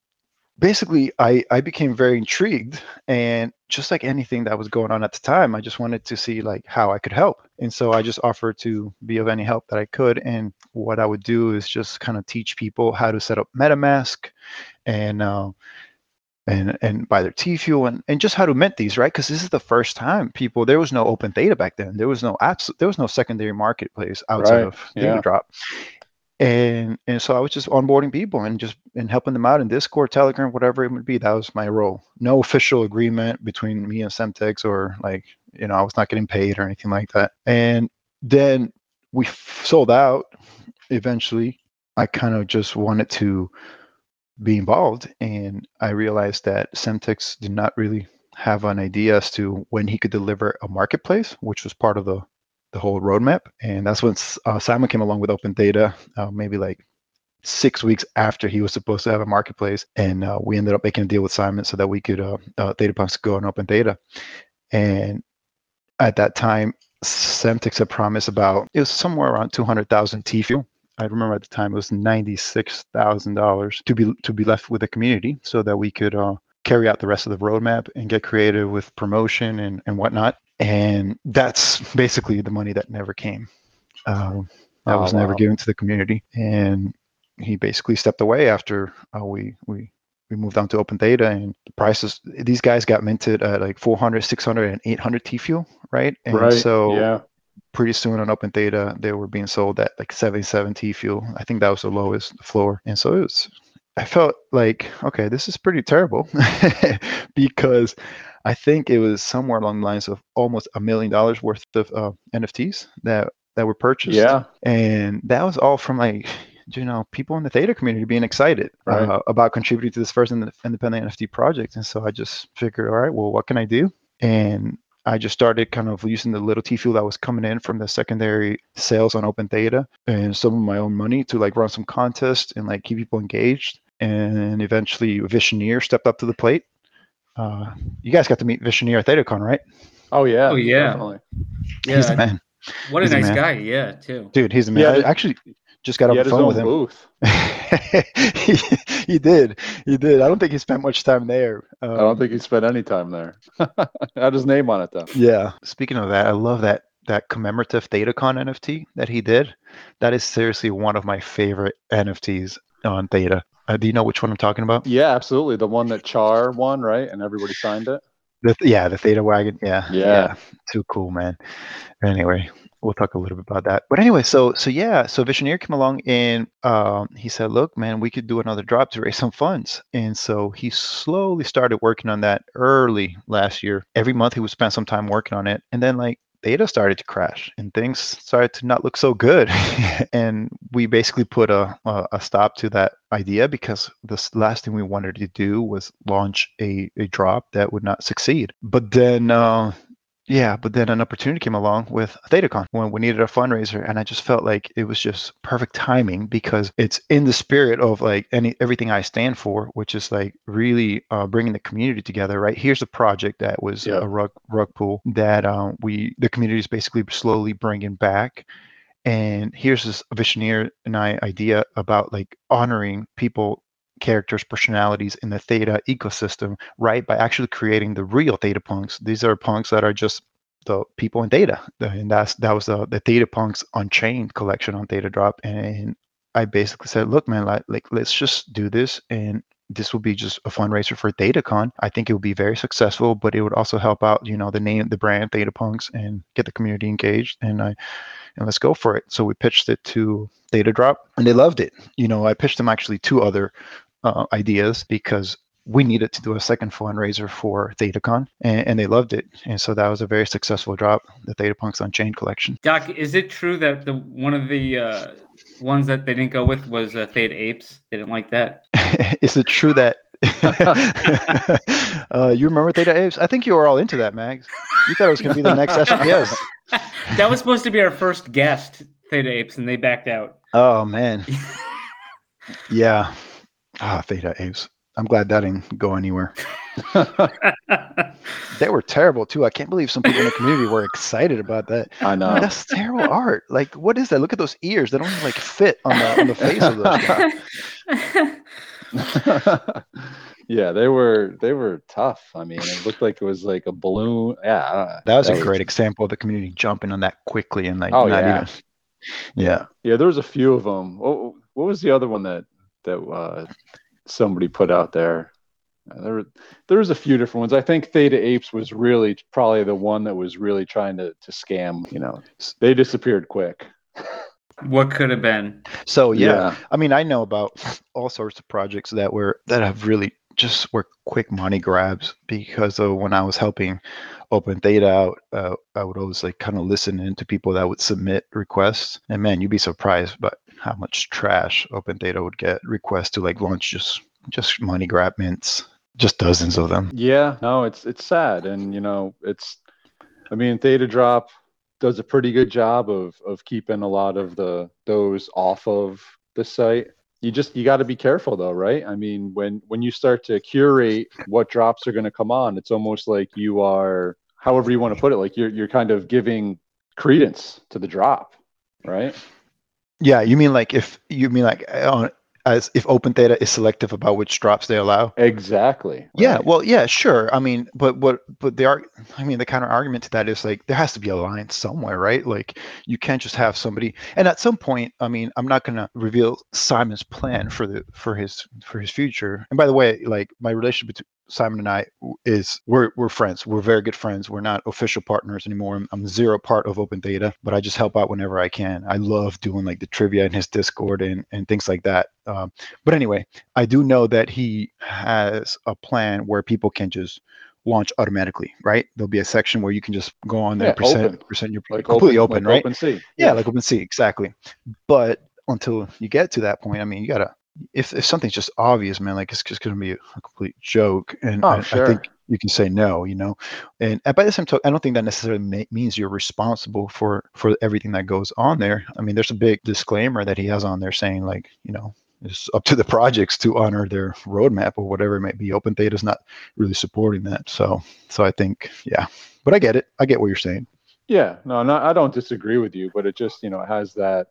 basically I, I became very intrigued and just like anything that was going on at the time, I just wanted to see like how I could help. And so I just offered to be of any help that I could. And what I would do is just kind of teach people how to set up MetaMask and uh, and and buy their T fuel and, and just how to mint these, right? Because this is the first time people there was no OpenTheta back then. There was no apps, there was no secondary marketplace outside Right, of yeah. Theta Drop. And and so I was just onboarding people and just and helping them out in Discord, Telegram, whatever it would be. That was my role. No official agreement between me and Semtex or like, you know, I was not getting paid or anything like that. And then we f- sold out eventually. I kind of just wanted to be involved. And I realized that Semtex did not really have an idea as to when he could deliver a marketplace, which was part of the the whole roadmap. And that's when uh, Simon came along with OpenTheta, uh, maybe like six weeks after he was supposed to have a marketplace. And uh, we ended up making a deal with Simon so that we could, uh, uh, Theta Punks go on OpenTheta. And at that time, Semtex had promised about, it was somewhere around 200,000 TFUE. I remember at the time it was ninety-six thousand dollars to be to be left with the community, so that we could uh, carry out the rest of the roadmap and get creative with promotion and, and whatnot. And that's basically the money that never came. Um, that Oh, was never wow. given to the community. And he basically stepped away after uh, we, we, we moved on to OpenTheta and the prices, these guys got minted at like 400, 600 and 800 T fuel, right? And right. so yeah. Pretty soon on OpenTheta, they were being sold at like 77 T fuel. I think that was the lowest floor. And so it was, I felt like, okay, this is pretty terrible because I think it was somewhere along the lines of almost a million dollars worth of uh, NFTs that that were purchased. Yeah. and that was all from like you know people in the theta community being excited Right. uh, about contributing to this first independent NFT project. And so I just figured, all right, well, what can I do? And I just started kind of using the little T fuel that was coming in from the secondary sales on OpenTheta and some of my own money to like run some contests and like keep people engaged. And eventually Visioneer stepped up to the plate. Uh, you guys got to meet Visioneer at ThetaCon, right? Oh yeah. Oh, yeah. Definitely. He's the Yeah. man. What a He's nice man. guy. Yeah, too. Dude, he's a man. Yeah, I actually just got had the phone with him. booth. he, he did. He did. I don't think he spent much time there. Um, I don't think he spent any time there. had his name on it though. Yeah. Speaking of that, I love that that commemorative ThetaCon NFT that he did. That is seriously one of my favorite NFTs on Theta. Uh, do you know which one I'm talking about? Yeah, absolutely. The one that Char won, right? And everybody signed it. The, yeah, the Theta wagon. Yeah, Yeah. too cool, man. Anyway, we'll talk a little bit about that. But anyway, so so yeah, so Visioneer came along and um, he said, "Look, man, we could do another drop to raise some funds." And so he slowly started working on that early last year. Every month he would spend some time working on it, and then like Theta started to crash and things started to not look so good and we basically put a, a, a stop to that idea because the last thing we wanted to do was launch a, a drop that would not succeed but then uh, yeah, but then an opportunity came along with ThetaCon when we needed a fundraiser, and I just felt like it was just perfect timing because it's in the spirit of like any everything I stand for, which is like really uh, bringing the community together. Right here's a project that was Yeah. a rug rug pool that um, we the community is basically slowly bringing back, and here's this Visioneer and I idea about like honoring people characters personalities in the theta ecosystem right by actually creating the real theta punks these are punks that are just the people in Theta and that's that was the, the theta punks unchained collection on theta drop and i basically said look man like, like let's just do this and this will be just a fundraiser for ThetaCon. I think it would be very successful, but it would also help out, you know, the name, the brand, Theta Punks, and get the community engaged. And I, and let's go for it. So we pitched it to Theta Drop, and they loved it. You know, I pitched them actually two other uh, ideas because we needed to do a second fundraiser for ThetaCon, and, and they loved it. And so that was a very successful drop, the Theta Punks Unchained collection. Doc, is it true that the one of the uh, ones that they didn't go with was uh, Theta Apes? They didn't like that. Is it true that uh, you remember Theta Apes? I think you were all into that, Mags. You thought it was going to be the next SPS. that was supposed to be our first guest, Theta Apes, and they backed out. Oh man, yeah. Ah, Theta Apes. I'm glad that didn't go anywhere. They were terrible too. I can't believe some people in the community were excited about that. I know. like, That's terrible art. Like, what is that? Look at those ears. They don't even like fit on the on the face of those guys. yeah, they were they were tough. I mean, it looked like it was like a balloon. Yeah, I don't know. That was a great example of the community jumping on that quickly and like Oh, not yeah. even. Yeah. Yeah, there was a few of them. What, what was the other one that that uh, somebody put out there? Uh, there, were- there was a few different ones. I think Theta Apes was really probably the one that was really trying to to scam. You know, they disappeared quick. what could have been? So yeah, I mean, I know about all sorts of projects that were that have really just were quick money grabs because of when I was helping OpenTheta out, uh, I would always like kind of listen in to people that would submit requests, and man, you'd be surprised, but how much trash OpenTheta would get requests to like launch just just money grab mints, just dozens of them. Yeah, no, it's it's sad, and you know, it's. I mean, Theta Drop does a pretty good job of of keeping a lot of the those off of the site. You just you got to be careful though, right? I mean, when when you start to curate what drops are going to come on, it's almost like you are, however you want to put it, like you're you're kind of giving credence to the drop, right? Yeah, you mean like if you mean like eh, on as if OpenTheta is selective about which drops they allow. Exactly. Yeah, well, yeah, sure. I mean, but what, but the are, I mean, the counter argument to that is like there has to be a line somewhere, right? Like you can't just have somebody. And at some point, I mean, I'm not gonna reveal Simon's plan for the for his for his future. And by the way, like my relationship between Simon and I is we're we're friends. We're very good friends. We're not official partners anymore. I'm, I'm zero part of OpenTheta, but I just help out whenever I can. I love doing like the trivia in his Discord and and things like that. Um, but anyway, I do know that he has a plan where people can just launch automatically, right? There'll be a section where you can just go on there, Yeah, percent open. percent your like completely open, like right? Open sea. yeah, like OpenSea, exactly. But until you get to that point, I mean, you gotta. If if something's just obvious, man, like it's just gonna be a, complete joke, and Oh, I, I think you can say no, you know. And, and by the same token, I don't think that necessarily ma- means you're responsible for for everything that goes on there. I mean, there's a big disclaimer that he has on there saying like, you know, it's up to the projects to honor their roadmap or whatever it might be. OpenTheta's not really supporting that, so so I think yeah. But I get it. I get what you're saying. Yeah, no, no, I don't disagree with you, but it just, you know, it has that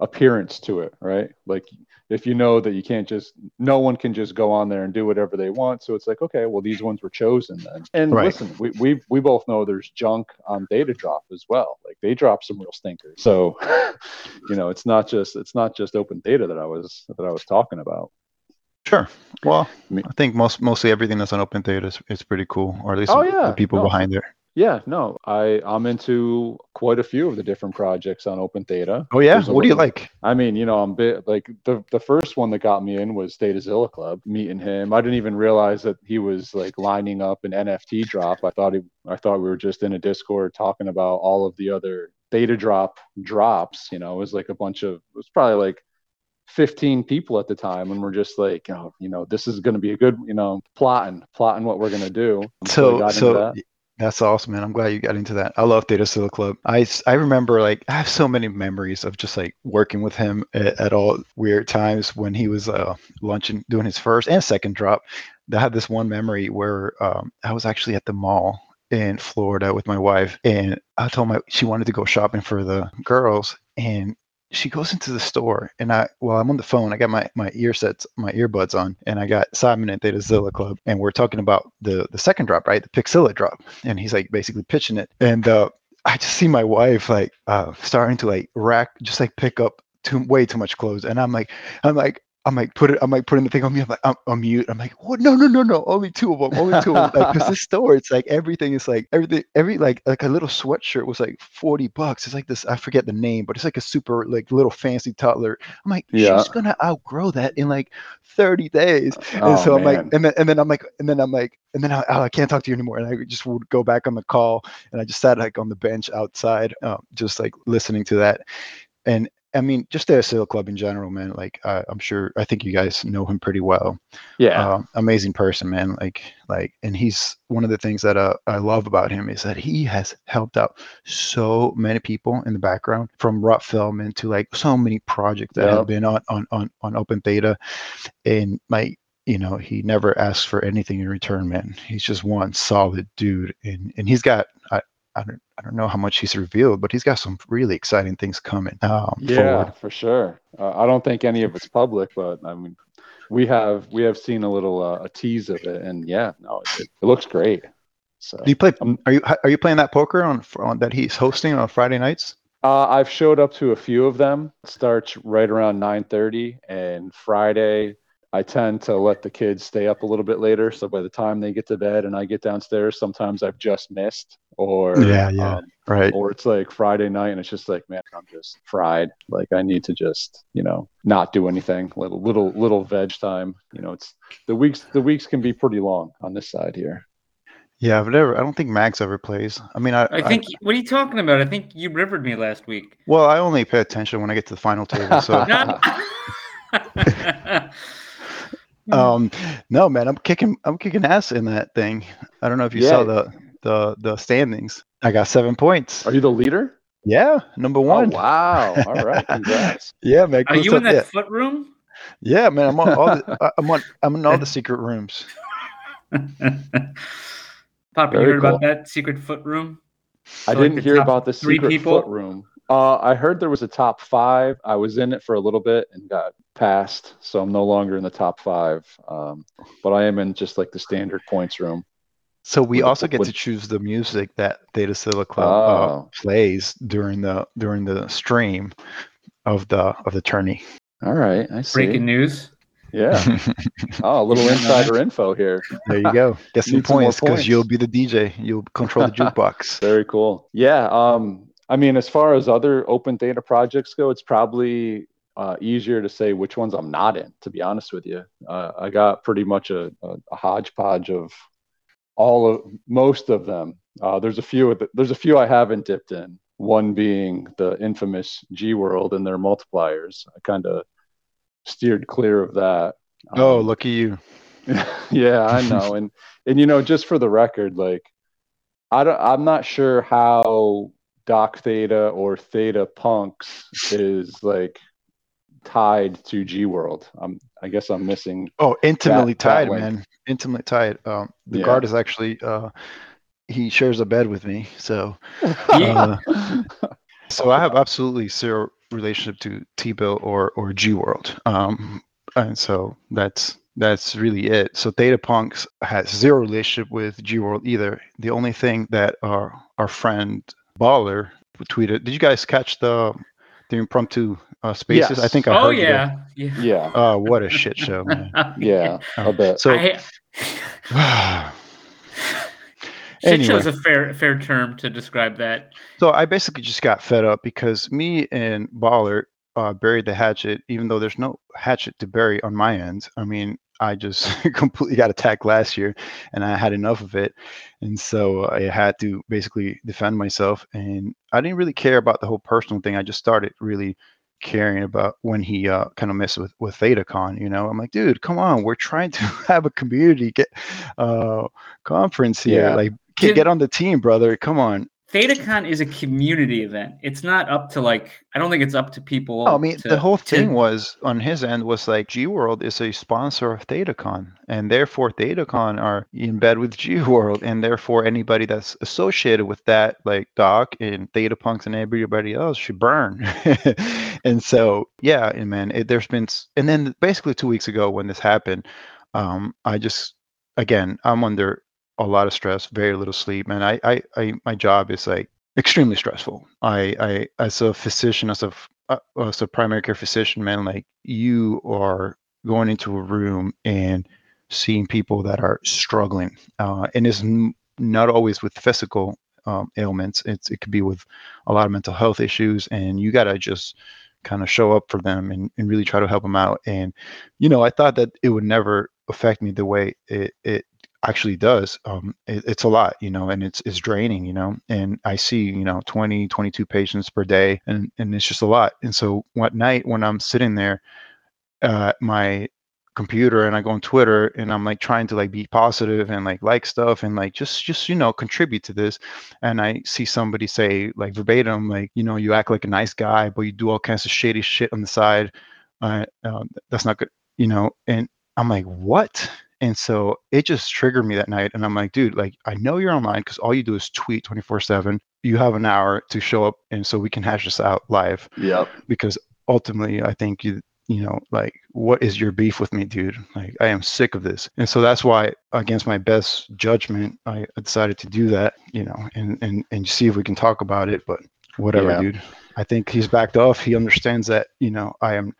appearance to it, right? Like if you know that you can't just, no one can just go on there and do whatever they want. So it's like, okay, well, these ones were chosen then. And Right. listen, we, we we both know there's junk on Theta Drop as well. Like they drop some real stinkers. So, you know, it's not just it's not just OpenTheta that I was that I was talking about. Sure. Well, I mean- I think most mostly everything that's on OpenTheta is, is pretty cool, or at least Oh, the- yeah. the people No. behind there. Yeah, no, I I'm into quite a few of the different projects on OpenTheta. Oh yeah, There's what do you like? I mean, you know, I'm bit like the the first one that got me in was Thetazilla Club. Meeting him, I didn't even realize that he was like lining up an NFT drop. I thought he, I thought we were just in a Discord talking about all of the other Theta Drop drops. You know, it was like a bunch of it was probably like 15 people at the time, and we're just like, oh, you know, this is going to be a good, you know, plotting, plotting what we're going to do. So so that. That's awesome, man. I'm glad you got into that. I love Thetazilla Club. I, I remember like I have so many memories of just like working with him at, at all weird times when he was uh launching doing his first and second drop. I had this one memory where um, I was actually at the mall in Florida with my wife, and I told my she wanted to go shopping for the girls, and she goes into the store, and I well I'm on the phone. I got my my ear sets, my earbuds on, and I got Simon at Thetazilla Club, and we're talking about the the second drop, right, the Pixzilla drop, and he's like basically pitching it, and uh, I just see my wife like uh, starting to like rack, just like pick up too way too much clothes, and I'm like I'm like. I'm like put it. I'm like putting the thing on me. I'm like I'm, I'm mute. I'm like what? No, no, no, no. Only two of them. Only two of them. Like because this store, it's like everything is like everything. Every like like a little sweatshirt was like forty bucks. It's like this. I forget the name, but it's like a super like little fancy toddler. I'm like Yeah. she's gonna outgrow that in like thirty days. Oh, and so I'm man. like, and then and then I'm like, and then I'm like, and then I, oh, I can't talk to you anymore. And I just would go back on the call, and I just sat like on the bench outside, um, just like listening to that. And I mean, just the Seal Club in general, man. Like uh, I'm sure, I think you guys know him pretty well. yeah, Um, amazing person, man. Like like, and he's one of the things that uh, I love about him is that he has helped out so many people in the background, from Rob Film into like so many projects that Yep. have been on on on on OpenTheta, and like you know he never asks for anything in return man he's just one solid dude and and he's got i i don't i don't know how much he's revealed but he's got some really exciting things coming um yeah, forward. for sure. Uh, I don't think any of it's public, but I mean, we have we have seen a little uh, a tease of it, and yeah, no, it, it looks great. So do you play Um, are you are you playing that poker on, on that he's hosting on friday nights uh, I've showed up to a few of them. It starts right around nine thirty, and Friday. I tend to let the kids stay up a little bit later, so by the time they get to bed and I get downstairs, sometimes I've just missed, or Yeah, yeah. um, right or it's like Friday night and it's just like, man, I'm just fried. Like I need to just, you know, not do anything. Little little little veg time. You know, it's the weeks the weeks can be pretty long on this side here. yeah i've never i don't think Mags ever plays i mean i I think. what are you talking about? I think you rivered me last week. well i only pay attention when i get to the final table so No. um, no, man, I'm kicking, I'm kicking ass in that thing. I don't know if you saw the the the standings. I got seven points. Are you the leader? Yeah, number Oh one. wow! All right, congrats. Yeah, man. Are you stuff. in that yeah. foot room? yeah, man. I'm on all the, I- I'm on I'm in all the secret rooms. Pop, you Very heard about that secret foot room? I So, like, didn't the hear about the three secret people? foot room. Uh, I heard there was a top five. I was in it for a little bit and got passed, so I'm no longer in the top five. Um, but I am in just like the standard points room. So we With- also get with- to choose the music that Thetazilla Club uh, Oh. plays during the during the stream of the of the tourney. All right, I see. Breaking news. Yeah. Oh, a little insider info here. there you go. Get some Need some more points because you'll be the DJ. You'll control the jukebox. Very cool. Yeah. Um, I mean, as far as other OpenTheta projects go, it's probably uh, easier to say which ones I'm not in. To be honest with you, uh, I got pretty much a, a, a hodgepodge of all of most of them. Uh, there's a few. the- There's a few I haven't dipped in. One being the infamous G World and their multipliers. I kind of steered clear of that. oh, Um, look at you. yeah, I know. And and you know, just for the record, like I don't I'm not sure how Doc Theta or Theta Punks is like tied to G World. I'm I guess I'm missing Oh, intimately That- that tied, link. man. Intimately tied. Um, the Yeah. guard is actually uh, he shares a bed with me, so Yeah. uh, so I have absolutely zero relationship to T Bill or or G World. Um, and so that's that's really it. So Theta Punks has zero relationship with G World either. The only thing that our our friend Baller tweeted. Did you guys catch the the impromptu uh, spaces? I think I oh heard you yeah. Yeah. yeah. Oh, what a shit show, man. Yeah, Oh, a bit. So I, shit show's Anyway. a fair fair term to describe that. So I basically just got fed up because me and Baller uh, buried the hatchet, even though there's no hatchet to bury on my end. I mean, I just completely got attacked last year, and I had enough of it, and so I had to basically defend myself. And I didn't really care about the whole personal thing. I just started really caring about when he uh, kind of messed with with ThetaCon. You know, I'm like, dude, come on, we're trying to have a community get uh, conference here. Yeah. Like, get, get on the team, brother. Come on. ThetaCon is a community event. It's not up to like I don't think it's up to people. Oh, I mean, to- the whole to- thing was on his end was like G World is a sponsor of ThetaCon, and therefore ThetaCon are in bed with G World, and therefore anybody that's associated with that, like Doc and Theta Punks and everybody else, should burn. and so, yeah, and man, it, there's been, and then basically two weeks ago when this happened, um, I just, again, I'm under a lot of stress, very little sleep, and I, I, I my job is like extremely stressful. I, I as a physician, as a uh, as a primary care physician, man, like you are going into a room and seeing people that are struggling, uh, and it's n- not always with physical um, ailments. It's it could be with a lot of mental health issues, and you gotta just kind of show up for them and, and really try to help them out. And you know, I thought that it would never affect me the way it it actually does um it, it's a lot you know and it's it's draining you know and i see you know 20 22 patients per day and and it's just a lot and so one night when i'm sitting there uh my computer and i go on twitter and i'm like trying to like be positive and like like stuff and like just just you know contribute to this and i see somebody say like verbatim like you know you act like a nice guy but you do all kinds of shady shit on the side uh, uh that's not good you know and i'm like what and so it just triggered me that night. And I'm like, dude, like, I know you're online because all you do is tweet 24 7. You have an hour to show up. And so we can hash this out live Yep. because ultimately, I think you, you know, like, what is your beef with me, dude? Like, I am sick of this. And so that's why, against my best judgment, I decided to do that, you know, and, and, and see if we can talk about it. But whatever, Yeah. dude. I think he's backed off. He understands that, you know, I am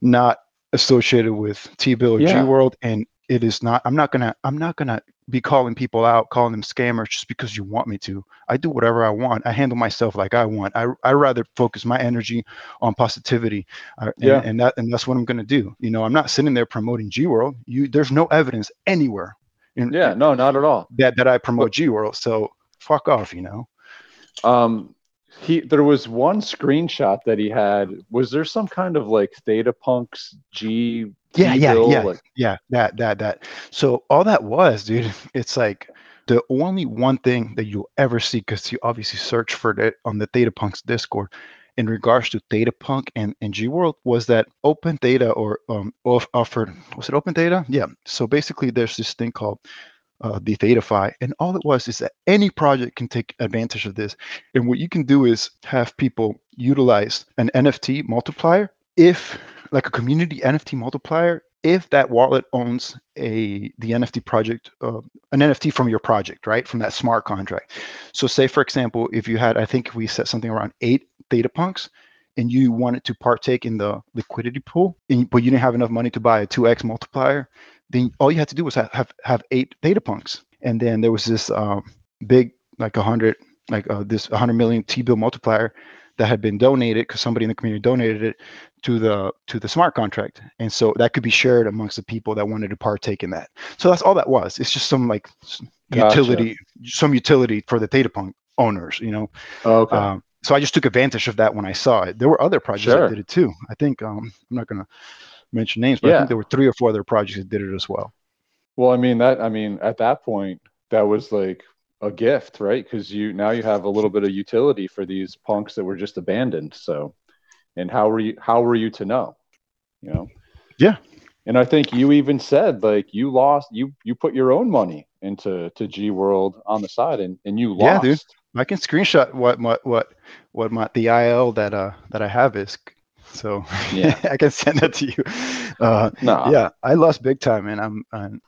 not associated with T Bill or Yeah. G World. And it is not i'm not gonna i'm not gonna be calling people out calling them scammers just because you want me to i do whatever i want i handle myself like i want i i rather focus my energy on positivity uh, and, Yeah. and that and that's what i'm gonna do you know i'm not sitting there promoting g world you there's no evidence anywhere in, Yeah. No, not at all. that that i promote g world so fuck off you know Um, he there was one screenshot that he had. Was there some kind of like Theta Punks G? Yeah, yeah, yeah, like- yeah. That, that, that. So all that was, dude. It's like the only one thing that you'll ever see, because you obviously search for it on the Theta Punks Discord, in regards to Theta Punk and and G World, was that OpenTheta or um off, offered was it OpenTheta? Yeah. So basically, there's this thing called uh, the Thetafy, and all it was is that any project can take advantage of this. And what you can do is have people utilize an NFT multiplier if, like a community NFT multiplier, if that wallet owns a the NFT project, uh, an NFT from your project, right, from that smart contract. So, say for example, if you had, I think we set something around eight Theta Punks. And you wanted to partake in the liquidity pool, and, but you didn't have enough money to buy a 2x multiplier, then all you had to do was have have, have eight Theta Punks and then there was this um, big like a hundred like uh, this 100 million t-bill multiplier that had been donated because somebody in the community donated it to the to the smart contract and so that could be shared amongst the people that wanted to partake in that so that's all that was it's just some like Gotcha. utility some utility for the Theta Punk owners you know okay. um, so I just took advantage of that when I saw it. There were other projects Sure. that did it too. I think um, I'm not going to mention names, but I think there were three or four other projects that did it as well. Well, I mean that. I mean, at that point, that was like a gift, right? Because you now you have a little bit of utility for these punks that were just abandoned. So, and how were you? How were you to know? You know. Yeah. And I think you even said like you lost you you put your own money into to G World on the side and and you lost. Yeah, dude. I can screenshot what what what what my the IL that uh that I have is. So Yeah. I can send that to you. Uh, No. yeah, I lost big time, and I'm and,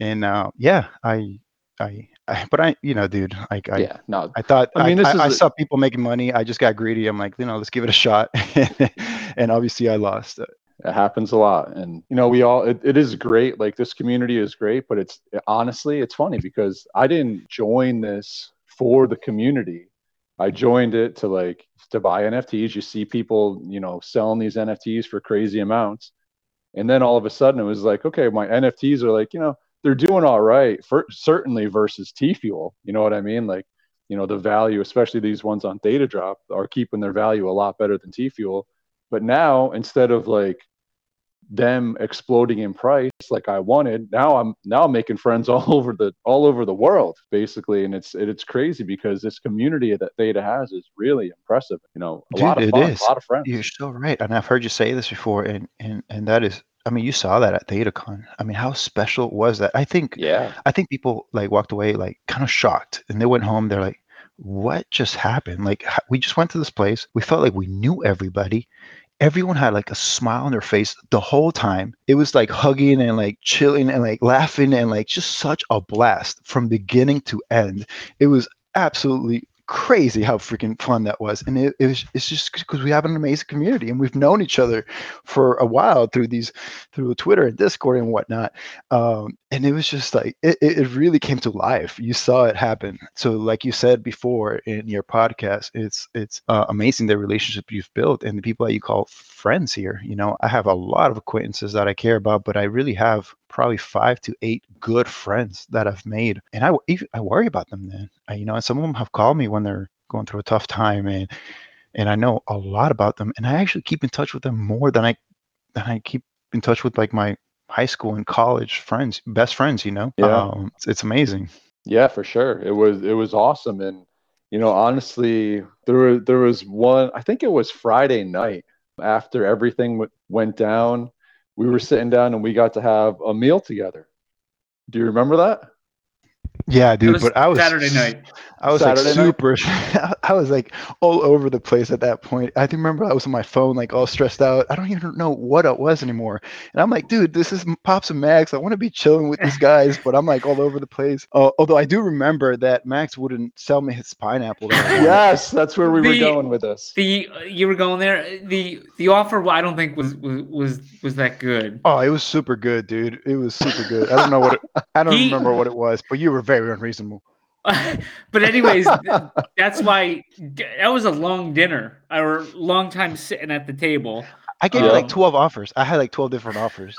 and uh, yeah, I, I I but I you know, dude, like I yeah. No. I thought I I mean, this I, I is a- saw people making money. I just got greedy. I'm like, you know, let's give it a shot, and obviously I lost. It happens a lot. And, you know, we all, it, it is great. Like this community is great, but it's honestly, it's funny because I didn't join this for the community. I joined it to like, to buy NFTs. You see people, you know, selling these NFTs for crazy amounts. And then all of a sudden it was like, okay, my NFTs are like, you know, they're doing all right for certainly versus T Fuel. You know what I mean? Like, you know, the value, especially these ones on Theta Drop, are keeping their value a lot better than T Fuel. But now instead of like them exploding in price like I wanted, now I'm now I'm making friends all over the all over the world basically, and it's it, it's crazy because this community that Theta has is really impressive. You know, a Dude, lot of it fun, is. a lot of friends. You're so right, and I've heard you say this before, and and and that is, I mean, you saw that at ThetaCon. I mean, how special was that? I think yeah, I think people like walked away like kind of shocked, and they went home. They're like, "What just happened? Like, we just went to this place. We felt like we knew everybody. Everyone had like a smile on their face the whole time. It was like hugging and like chilling and like laughing and like just such a blast from beginning to end. It was absolutely crazy how freaking fun that was and it, it was it's just because we have an amazing community and we've known each other for a while through these through twitter and discord and whatnot um, and it was just like it, it really came to life. You saw it happen. So like you said before in your podcast it's it's uh, amazing the relationship you've built and the people that you call friends here you know? I have a lot of acquaintances that i care about but i really have probably five to eight good friends that i've made and i i worry about them then I, you know and some of them have called me when they're going through a tough time and and i know a lot about them and i actually keep in touch with them more than i than i keep in touch with like my high school and college friends, best friends, you know? Yeah. Um, it's, it's amazing. yeah, for sure. It was it was awesome, and you know, honestly, there were there was one. I think it was Friday night after everything w- went down. We were sitting down and we got to have a meal together. Do you remember that? Yeah, It dude, was but I was Saturday night. I was Saturday like night? super. I was like all over the place at that point. I remember I was on my phone, like all stressed out. I don't even know what it was anymore. And I'm like, dude, this is Pops and Mags. I want to be chilling with these guys, but I'm like all over the place. Uh, although I do remember that Mags wouldn't sell me his pineapple. That Yes, that's where we were going with this. The you were going there. The the offer I don't think was was was, was that good. Oh, it was super good, dude. It was super good. I don't know what it, I don't He- remember what it was, but you were very unreasonable. but anyways, that's why that was a long dinner. Our long time sitting at the table. I gave you like Um, 12 offers. I had like 12 different offers.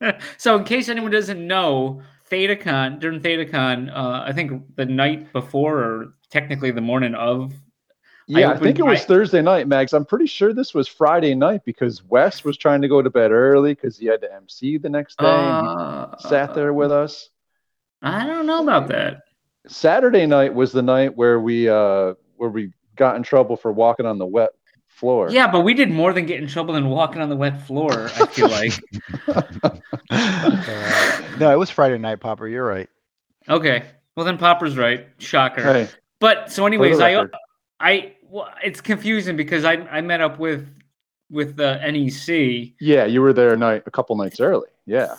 so in case anyone doesn't know, ThetaCon during ThetaCon, uh, I think the night before or technically the morning of Yeah, I, opened think it was my- Thursday night, Mags. I'm pretty sure this was Friday night because Wes was trying to go to bed early because he had to MC the next day. and Uh, he sat there with us. I don't know about that. Saturday night was the night where we uh where we got in trouble for walking on the wet floor. Yeah, but we did more than get in trouble than walking on the wet floor. I feel like. Uh, no, it was Friday night, Popper. You're right. Okay, well then Popper's right. Shocker. Hey, But so, anyways, I. I well, it's confusing because I I met up with with the NEC yeah, you were there a night a couple nights early. Yeah.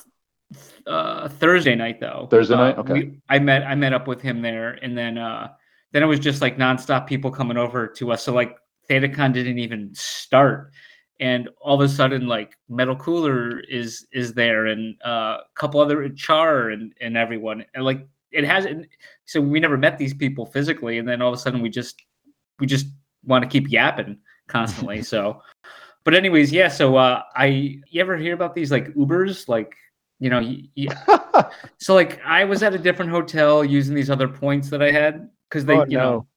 Uh, Thursday night though. Thursday Uh, night? Okay. we- I met I met up with him there, and then uh, then it was just like nonstop people coming over to us. So like ThetaCon didn't even start, and all of a sudden like Metal Cooler is is there, and uh, a couple other Char and and everyone, and like it hasn't. So we never met these people physically, and then all of a sudden we just we just want to keep yapping constantly. so, but anyways, yeah. So uh, I you ever hear about these like Ubers like you know, y- y- so like I was at a different hotel using these other points that I had because they, Oh, you know,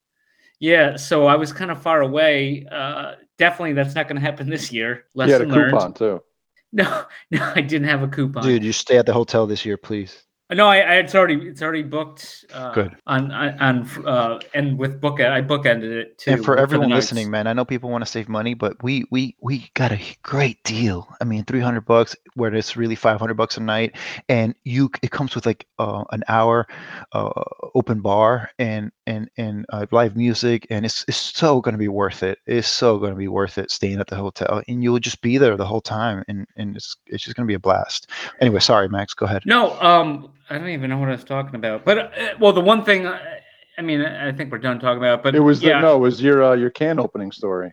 yeah. So I was kind of far away. Uh, definitely, that's not going to happen this year. Lesson you had a Lesson learned. coupon too. No, no, I didn't have a coupon. Dude, you stay at the hotel this year, please. No, I, I it's already it's already booked. Uh, Good. on on, uh, and with book I bookended it too. and for everyone nights. listening, man, I know people want to save money, but we we we got a great deal. I mean, three hundred bucks, where it's really five hundred bucks a night, and you it comes with like uh, an hour uh, open bar and and and uh, live music, and it's it's so going to be worth it. It's so going to be worth it staying at the hotel, and you'll just be there the whole time, and and it's it's just going to be a blast. Anyway, sorry, Max, go ahead. No, um, I don't even know what I was talking about. But uh, well, the one thing, uh, I mean, I think we're done talking about. But It was yeah. the, no, it was your uh, your can opening story.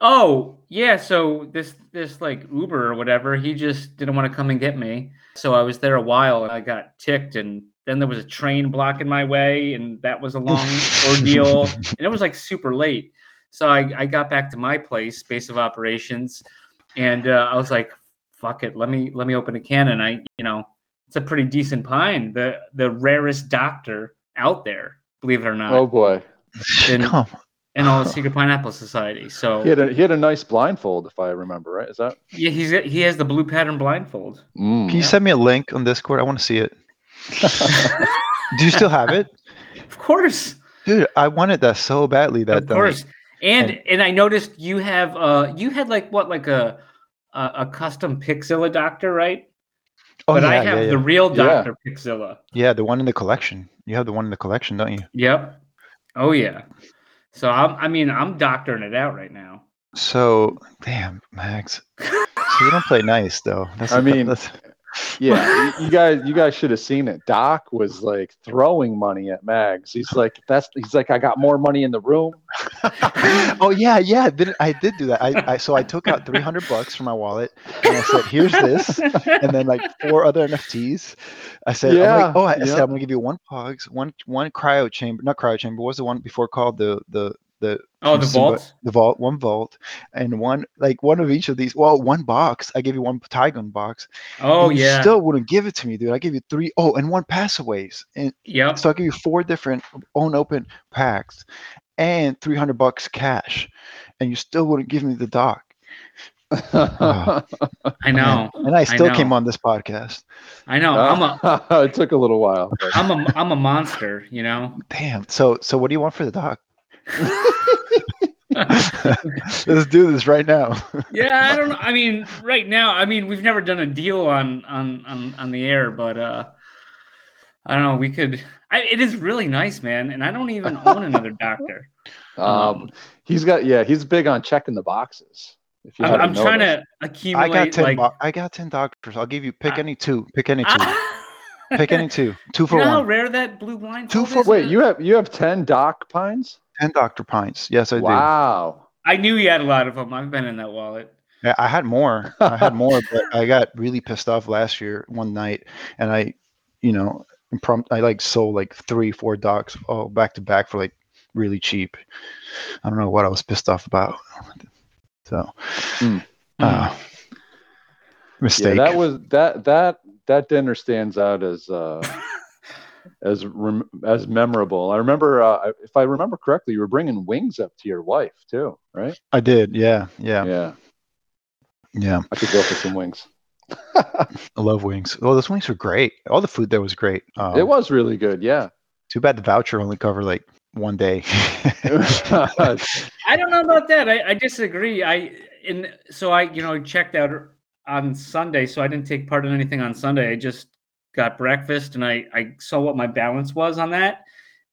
Oh, yeah. So this this like Uber or whatever, he just didn't want to come and get me. So I was there a while and I got ticked and then there was a train blocking my way and that was a long ordeal. And it was like super late. So I, I got back to my place, base of operations, and uh, I was like, fuck it, let me let me open a can and I, you know, it's a pretty decent pine. The the rarest doctor out there, believe it or not, Oh boy, And- Come, in all the secret pineapple society. So he had a he had a nice blindfold, if I remember right. Is that? Yeah, he's he has the blue pattern blindfold. Mm. can you send me a link on Discord? I want to see it. Do you still have it? Of course, Dude, I wanted that so badly that of course. night. And And- and I noticed you have uh you had like what like a a, a custom Pixzilla doctor, right? Oh, but yeah, I have yeah. the real Yeah. Doctor Pixzilla. Yeah, the one in the collection. You have the one in the collection, don't you? Yep. Oh yeah. So I'm I mean I'm doctoring it out right now. So, damn, Max. So you don't play nice though. That's I mean- that's, Yeah, you, guys, you guys should have seen it. Doc was like throwing money at Mags. He's like, "That's." He's like, "I got more money in the room." oh yeah, yeah. Did I did do that? I, I so I took out three hundred bucks from my wallet and I said, "Here's this," and then like four other NFTs. I said, I'm Yeah, like, "Oh, I, I yeah. said I'm gonna give you one Pogs, one one cryo chamber, not cryo chamber. What was the one before called the the the oh, the vault. the vault, one vault, and one like one of each of these. Well, one box. I gave you one Tygun box. Oh and you yeah. still wouldn't give it to me, dude. I gave you three. Oh, and one passaways, and yep. so I give you four different unopened packs and 300 bucks cash, and you still wouldn't give me the doc. I know. And I still came on this podcast. I know. I'm a it took a little while. but- I'm a I'm a monster, you know. Damn. So so what do you want for the doc? Let's do this right now. yeah, I don't know. I mean, right now, I mean, we've never done a deal on on on, on the air, but uh I don't know. We could. I, it is really nice, man, and I don't even own another doctor. Um, he's got yeah, he's big on checking the boxes. If you I'm, I'm trying noticed. to I got 10 like, bo- I got 10 doctors. I'll give you pick I- any two. Pick any two. pick any two. Two you for know how one. rare that blue blind Two for- is? Wait, you have you have ten Doc Pines? 10 Dr. Pints. Yes, I do. Wow. I knew you had a lot of them. I've been in that wallet. Yeah, I had more. I had more, but I got really pissed off last year one night, and I, you know, impromptu. I like sold like three, four docs all back to back for like really cheap. I don't know what I was pissed off about. So, Hmm. uh, Yeah, mistake. that was that that that dinner stands out as uh as rem- as memorable. I remember, uh, if I remember correctly, you were bringing wings up to your wife too, right? I did. Yeah, yeah, Yeah, yeah. I could go for some wings. I love wings. Oh, those wings were great. All the food there was great. Um, it was really good. Yeah. Too bad the voucher only covered like one day. I don't know about that. I, I disagree. I in so I you know checked out on Sunday, so I didn't take part in anything on Sunday. I just got breakfast and I I saw what my balance was on that,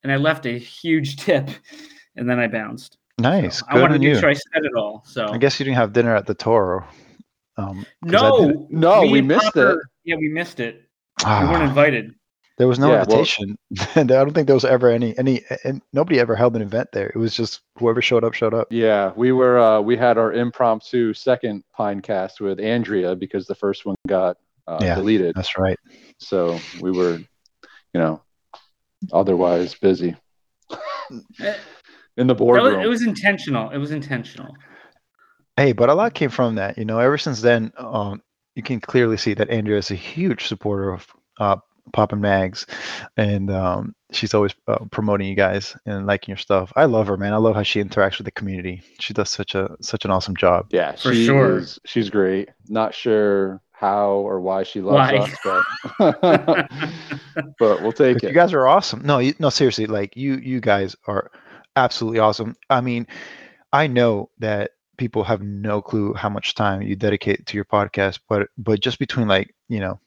and I left a huge tip, and then I bounced. nice. So I wanted on to you. make sure I said it all. So I guess you didn't have dinner at the Toro. Um, 'cause I no, no, me we missed Popper- it. Yeah, we missed it. Ah, We weren't invited. there was no Yeah, well- invitation, and I don't think there was ever any any. And nobody ever held an event there. It was just whoever showed up showed up. Yeah, we were uh, we had our impromptu second Pinecast with Andrea because the first one got uh, Yeah. deleted. That's right. So we were, you know, otherwise busy in the That was- boardroom. it was intentional. It was intentional. Hey, but a lot came from that. You know, ever since then, um, you can clearly see that Andrea is a huge supporter of uh, Pop and Mags, and um, she's always uh, promoting you guys and liking your stuff. I love her, man. I love how she interacts with the community. She does such a such an awesome job. yeah, For she sure. is- she's great. Not sure how or why she loves Why? us, but but we'll take But you guys are awesome. No, you, no, seriously, like you, you guys are absolutely awesome. I mean, I know that people have no clue how much time you dedicate to your podcast, but but just between like you know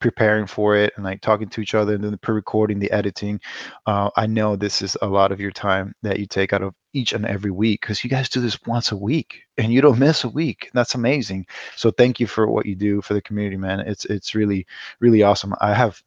preparing for it and like talking to each other and then the pre-recording, the editing, uh, I know this is a lot of your time that you take out of each and every week because you guys do this once a week and you don't miss a week. That's amazing. So thank you for what you do for the community, man. It's it's really really awesome. I have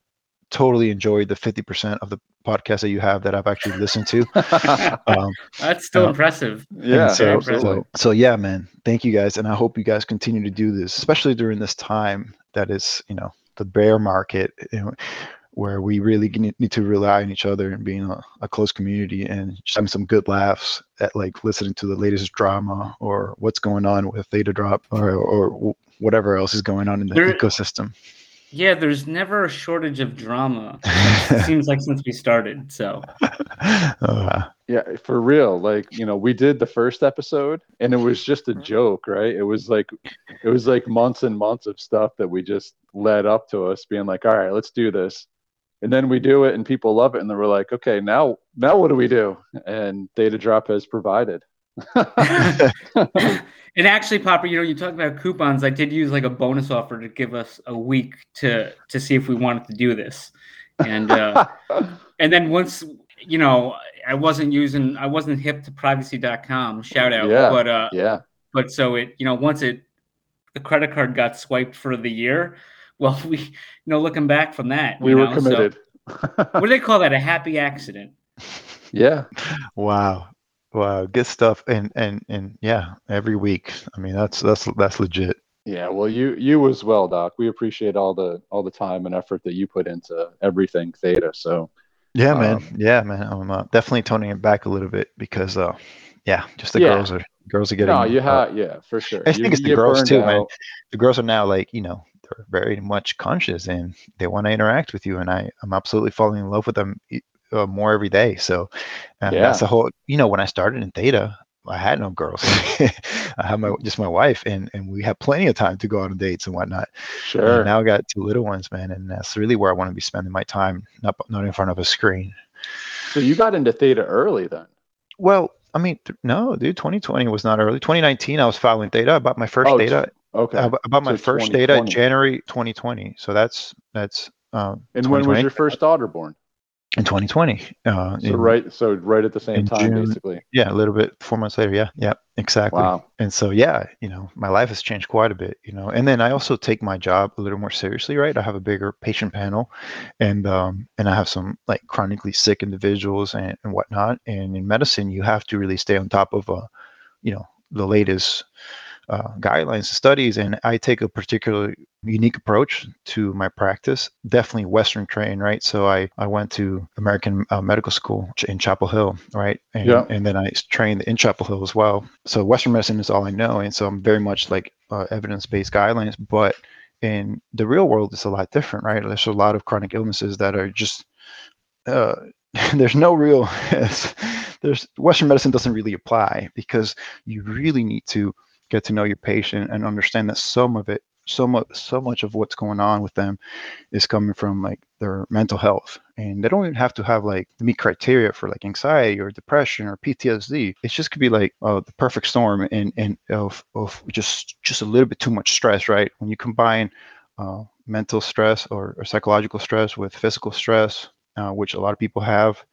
totally enjoyed the 50% of the podcast that you have that I've actually listened to. Um, That's still Uh, impressive. yeah, so, absolutely. so, so yeah, man, thank you guys. And I hope you guys continue to do this, especially during this time that is, you know, the bear market, you know, where we really need need to rely on each other and being a, a close community and just having some good laughs at like listening to the latest drama or what's going on with Theta Drop or, or whatever else is going on in the There- ecosystem. Yeah, there's never a shortage of drama. It seems like since we started. So Uh, Yeah, for real. Like, you know, we did the first episode and it was just a joke, right? It was like it was like months and months of stuff that we just led up to us being like, all right, let's do this. And then we do it and people love it and then we're like, okay, now now what do we do? And Theta Drop has provided. and actually, Popper, you know, you talk about coupons. I did use like a bonus offer to give us a week to to see if we wanted to do this. And uh and then once you know, I wasn't using I wasn't hip to privacy.com, shout out. Yeah. But uh yeah. but so it you know once it the credit card got swiped for the year well we you know looking back from that We you were know, so- committed. what do they call that a happy accident yeah. Wow. Wow. Good stuff. And and and yeah, every week. I mean, that's that's that's legit. Yeah, well, you you as well, Doc. We appreciate all the all the time and effort that you put into everything Theta. So Yeah, man. Um, yeah, man. I'm uh, definitely toning it back a little bit because uh yeah, just the Yeah. girls are girls are getting no, you uh, have yeah for sure. I You- think it's the girls burned too, man. the girls are now like, you know, they're very much conscious and they want to interact with you and I I'm absolutely falling in love with them uh, more every day. So uh, Yeah. that's the whole you know, when I started in Theta, I had no girls. I had my just my wife and and we had plenty of time to go on dates and whatnot. Sure. And now I got two little ones, man, and that's really where I want to be spending my time, not not in front of a screen. So you got into Theta early then. Well, I mean, th- no, dude, 2020 was not early. 2019, I was following theta. I bought my first Oh, Theta. Okay. Bu- I my So first Theta 2020. January 2020. So that's that's um, and when was your first daughter born? in 2020? Uh, So in- right, so right at the same time, June. basically. Yeah, a little bit. Four months later. Yeah, yeah, exactly. Wow. And so yeah, you know, my life has changed quite a bit. You know, and then I also take my job a little more seriously. Right, I have a bigger patient panel, and um, and I have some like chronically sick individuals and, and whatnot. And in medicine, you have to really stay on top of uh, you know, the latest uh, guidelines studies. And I take a particularly unique approach to my practice. Definitely Western trained, right? So I I went to American uh, Medical School in Chapel Hill, right? And, Yeah. and then i trained in Chapel Hill as well. So Western medicine is all I know, and so I'm very much like uh, evidence based guidelines, but in the real world it's a lot different right there's a lot of chronic illnesses that are just uh, there's no real there's Western medicine doesn't really apply because you really need to get to know your patient and understand that some of it so much so much of what's going on with them is coming from like their mental health. And they don't even have to have like the meet criteria for like anxiety or depression or ptsd it just could be like uh, the perfect storm and and of, of just just a little bit too much stress right? When you combine uh, mental stress or, or, psychological stress with physical stress uh, which a lot of people have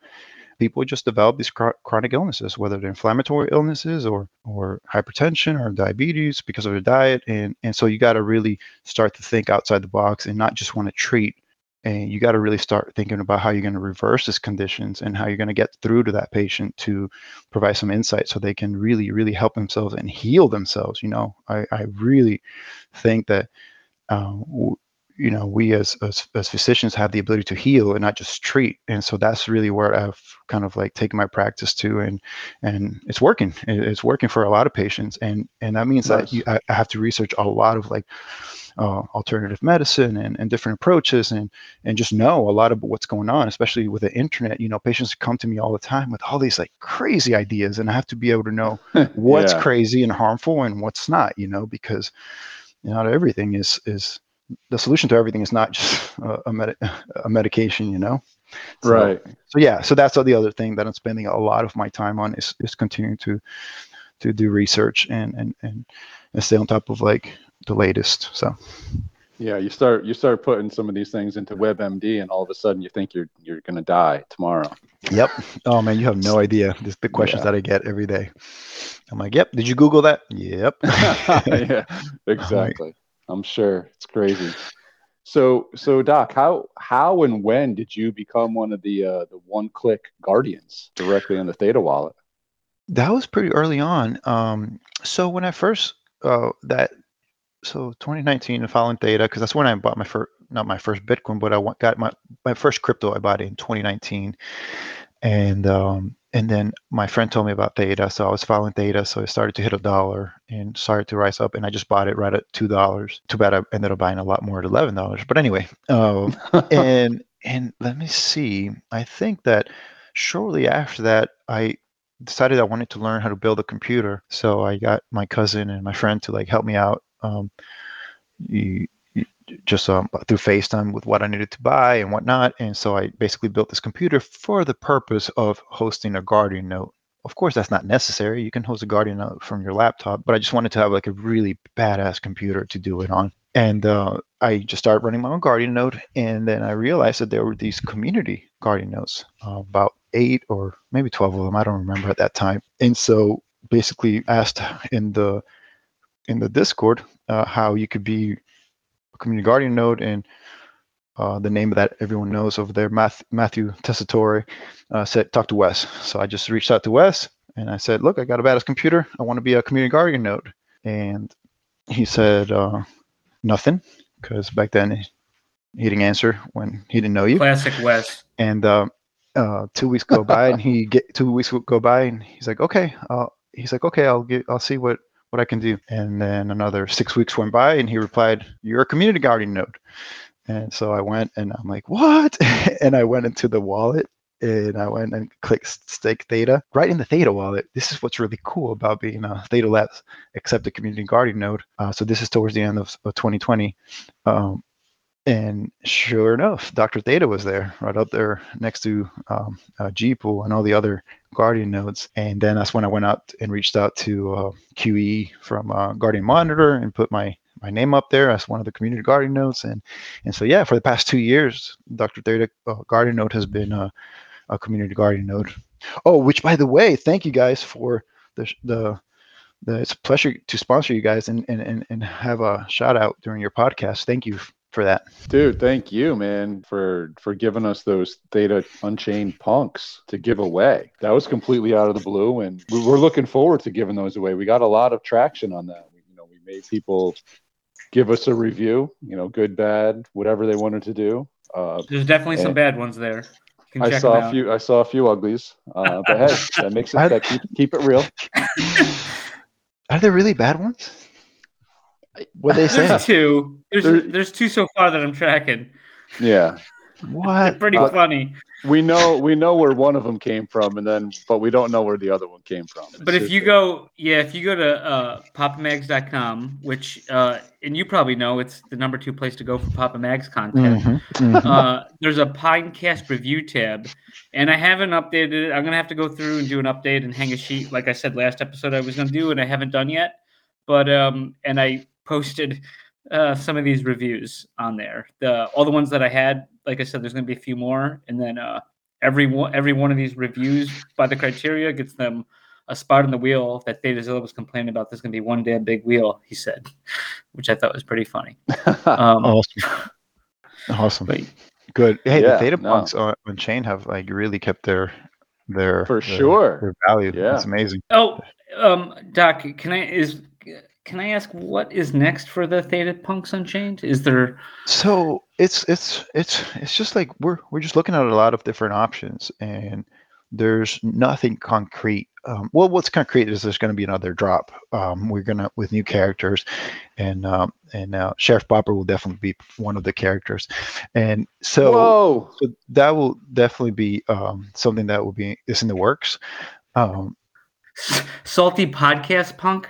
people just develop these chronic illnesses, whether they're inflammatory illnesses or or hypertension or diabetes because of their diet. And and so you got to really start to think outside the box and not just want to treat. And you got to really start thinking about how you're going to reverse these conditions and how you're going to get through to that patient to provide some insight so they can really, really help themselves and heal themselves. You know, I, I really think that uh, you know we as, as, as physicians have the ability to heal and not just treat and so that's really where i've kind of like taken my practice to and and it's working it's working for a lot of patients and and that means nice. that you, I, I, have to research a lot of like uh, alternative medicine and, and different approaches and and just know a lot of what's going on especially with the internet you know patients come to me all the time with all these like crazy ideas and i have to be able to know what's yeah. crazy and harmful and what's not you know because not everything is is the solution to everything is not just a, a, med- a medication, you know? So, right. So yeah, so that's the other thing that I'm spending a lot of my time on is, is continuing to, to do research and, and, and, and stay on top of like the latest. So. Yeah, you start you start putting some of these things into WebMD, and all of a sudden you think you're you're gonna die tomorrow. Yep. Oh man, you have no idea. There's big questions yeah. that I get every day. I'm like, yep. Did you Google that? Yep. yeah, exactly. I'm sure it's crazy. So, so Doc, how how and when did you become one of the uh, the one click guardians directly on the Theta wallet? That was pretty early on. Um, so when I first uh, that so 2019 following Theta because that's when I bought my first not my first Bitcoin, but I got my my first crypto I bought in 2019, and um, and then my friend told me about Theta, so I was following Theta, so it started to hit a dollar and started to rise up, and I just bought it right at two dollars. Too bad I ended up buying a lot more at eleven dollars, but anyway, um, and and let me see, I think that shortly after that, I decided I wanted to learn how to build a computer, so I got my cousin and my friend to like help me out. Um, just um, through FaceTime with what I needed to buy and whatnot. And so I basically built this computer for the purpose of hosting a Guardian Node. Of course, that's not necessary. You can host a Guardian Node from your laptop, but I just wanted to have like a really badass computer to do it on. And uh, I just started running my own Guardian Node, and then I realized that there were these community Guardian Nodes, uh, about eight or maybe twelve of them. I don't remember at that time. And so basically asked in the in the Discord uh, how you could be community guardian node and uh, the name of that everyone knows over there, Math, Matthew Tessitore, uh, said, talk to Wes. So I just reached out to Wes and I said, look, I got a badass computer. I want to be a community guardian node. And he said, uh, nothing, because back then he didn't answer when he didn't know you. Classic Wes. And uh, uh, two weeks go by and he get two weeks go by and he's like, okay, he's like, okay, I'll get, I'll see what what I can do. And then another six weeks went by, and he replied, "You're a community guardian node." And so I went, and I'm like, "What?" and I went into the wallet, and I went and clicked stake Theta right in the Theta wallet. This is what's really cool about being a Theta Labs accepted community guardian node. Uh, so this is towards the end of, of 2020. Um, and sure enough, Dr. Theta was there, right up there next to um, uh, and all the other Guardian nodes. And then that's when I went out and reached out to uh, QE from uh, Guardian Monitor and put my my name up there as one of the community Guardian nodes. And and so yeah, for the past two years, Dr. Theta uh, Guardian node has been a, a community Guardian node. Oh, which by the way, thank you guys for the the the, it's a pleasure to sponsor you guys and, and, and, and have a shout out during your podcast. Thank you for that. Dude, thank you, man, for for giving us those Theta Unchained punks to give away. That was completely out of the blue, and we are looking forward to giving those away. We got a lot of traction on that. We, you know, we made people give us a review. You know, good, bad, whatever they wanted to do. Uh, There's definitely some bad ones there. I saw a few. I saw a few uglies, uh, but hey, that makes it that keep, keep it real. Are there really bad ones? What they say? There's two. There's, there's two so far that I'm tracking. Yeah. What? Pretty But- funny. we know we know where one of them came from, and then but we don't know where the other one came from. But if you go, yeah, if you go to uh, papamags.com, which, uh, and you probably know it's the number two place to go for Papa Mags content, Mhm, mhm. uh, there's a Pinecast review tab, and I haven't updated it. I'm gonna have to go through and do an update and hang a sheet, like I said last episode I was gonna do, and I haven't done yet. But um, and I posted uh, some of these reviews on there. The all the ones that I had, like I said, there's gonna be a few more, and then uh, every one every one of these reviews by the criteria gets them a spot on the wheel that Thetazilla was complaining about. There's gonna be one damn big wheel, he said, which I thought was pretty funny. Um, awesome. Awesome. but Good. Hey, Yeah, the Theta no. punks on, on chain have like really kept their their For their- sure. their value. Yeah. It's amazing. Oh, um, Doc, can I is can I ask what is next for the Theta Punks Unchained? Is there So it's it's it's it's just like we're we're just looking at a lot of different options, and there's nothing concrete. Um, well, what's concrete is there's going to be another drop. Um, we're gonna with new characters, and um, and uh, Sheriff Popper will definitely be one of the characters, and so so that will definitely be um, something that will be is in the works. Um, salty podcast punk?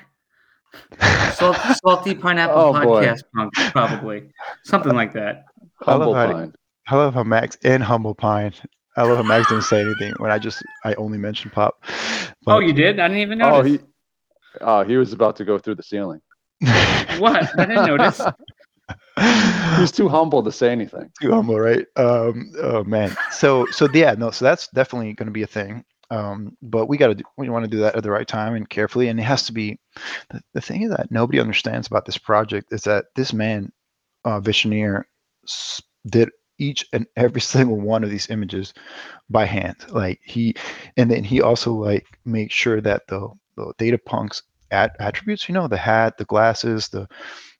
Salt, salty pineapple Oh, podcast punk, probably something like that. I love Humble how- I love how Max and Humble Pine. I love how Max didn't say anything when I just I only mentioned Pop. oh, you did? I didn't even Oh, he. Oh, he was about to go through the ceiling. What? I didn't notice. He's too humble to say anything. too humble, right? Um, oh man. So so yeah, no. So that's definitely going to be a thing. Um, but we got to we want to do that at the right time and carefully, and it has to be. The, the thing that nobody understands about this project is that this man, uh, Visioneer, did each and every single one of these images by hand. Like he, and then he also like made sure that the the Theta punks at attributes, you know, the hat, the glasses, the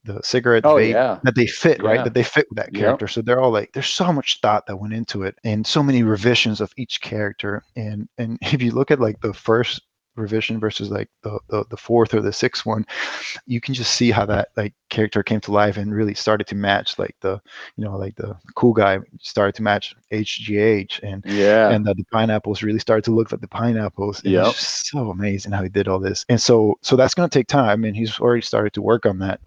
the cigarette Oh vape, yeah. that they fit right that they fit with that Yep. character so they're all like there's so much thought that went into it and so many revisions of each character and and if you look at like the first revision versus like the, the the fourth or the sixth one you can just see how that like character came to life and really started to match like the you know like the cool guy started to match hgh and Yeah. and that the pineapples really started to look like the pineapples. Yep. Just so amazing how he did all this. And so, so that's going to take time, and he's already started to work on that.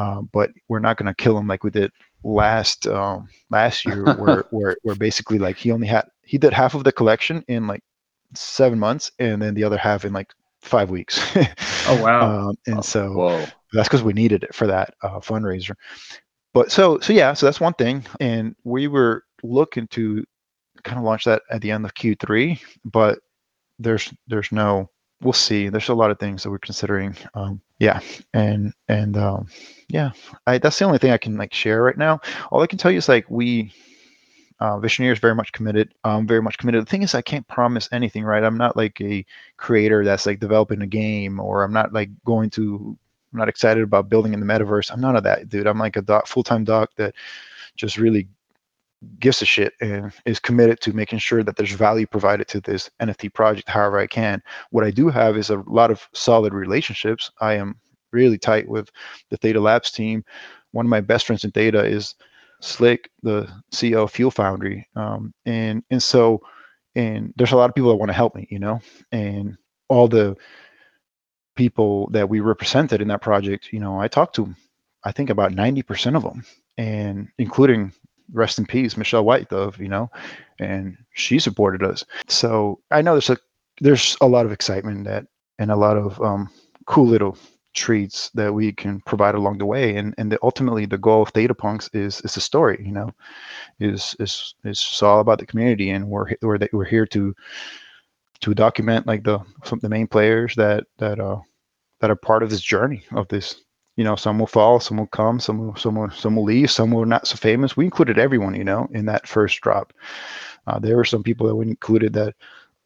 Um, but we're not going to kill him like we did last um, last year, where where where basically like he only had he did half of the collection in like seven months, and then the other half in like five weeks. Oh wow. um, and so Whoa. that's because we needed it for that uh, fundraiser. But so so yeah, so that's one thing, and we were looking to kind of launch that at the end of Q3, but there's there's no we'll see. There's a lot of things that we're considering. Um, yeah, and and um, yeah, I, that's the only thing I can like share right now. All I can tell you is like we. Uh, Visioneer is very much committed. Um, very much committed. The thing is, I can't promise anything, right? I'm not like a creator that's like developing a game, or I'm not like going to I'm not excited about building in the metaverse. I'm none of that, dude. I'm like a doc, full-time doc that just really gives a shit and is committed to making sure that there's value provided to this NFT project however I can. What I do have is a lot of solid relationships. I am really tight with the Theta Labs team. One of my best friends in Theta is Slick, the CEO of Fuel Foundry. Um, and and so and there's a lot of people that want to help me, you know, and all the people that we represented in that project, you know, I talked to, I think about 90% of them, and including rest in peace, Michelle White, though, you know, and she supported us. So I know there's a there's a lot of excitement that and a lot of um, cool little treats that we can provide along the way, and and the, ultimately the goal of Theta Punks is is the story, you know, is is is all about the community, and we're we're we're here to to document like the some the main players that that uh that are part of this journey of this you know some will fall some will come some will some will some will leave some will not so famous we included everyone you know in that first drop uh, there were some people that we included that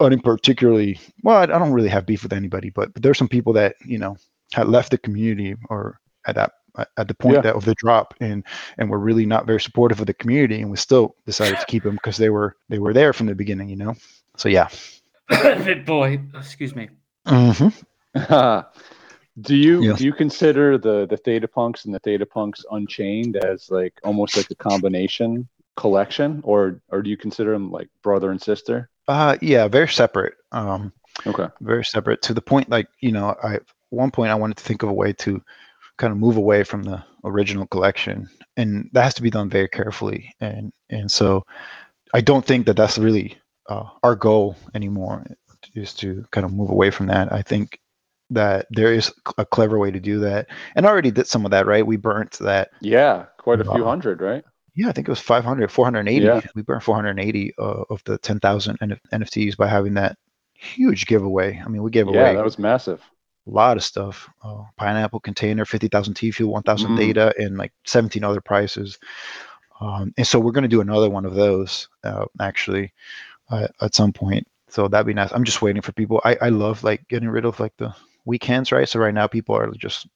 aren't particularly well I, I don't really have beef with anybody but, but there's some people that you know had left the community or at that at- at the point Yeah. that of the drop and and were really not very supportive of the community and we still decided to keep them because they were they were there from the beginning you know so yeah boy. Excuse me. hmm do you Yes. do you consider the the Theta Punks and the Theta Punks Unchained as like almost like a combination collection, or or do you consider them like brother and sister? Uh, yeah, very separate. Um, Okay. very separate to the point like you know i at one point i wanted to think of a way to kind of move away from the original collection and that has to be done very carefully and and so i don't think that that's really uh, our goal anymore is to kind of move away from that i think that there is a clever way to do that and I already did some of that right we burnt that Yeah, quite a few hundred, right? yeah i think it was 500 480 Yeah. we burned 480 uh, of the 10000 N- nfts by having that huge giveaway i mean we gave Yeah, away that was massive. a lot of stuff. Uh, pineapple container, fifty thousand T fuel, one thousand Mhm. Theta, and like seventeen other prices. Um, and so we're going to do another one of those uh, actually uh, at some point. So that'd be nice. I'm just waiting for people. I, I love like getting rid of like the weekends, right? So right now people are just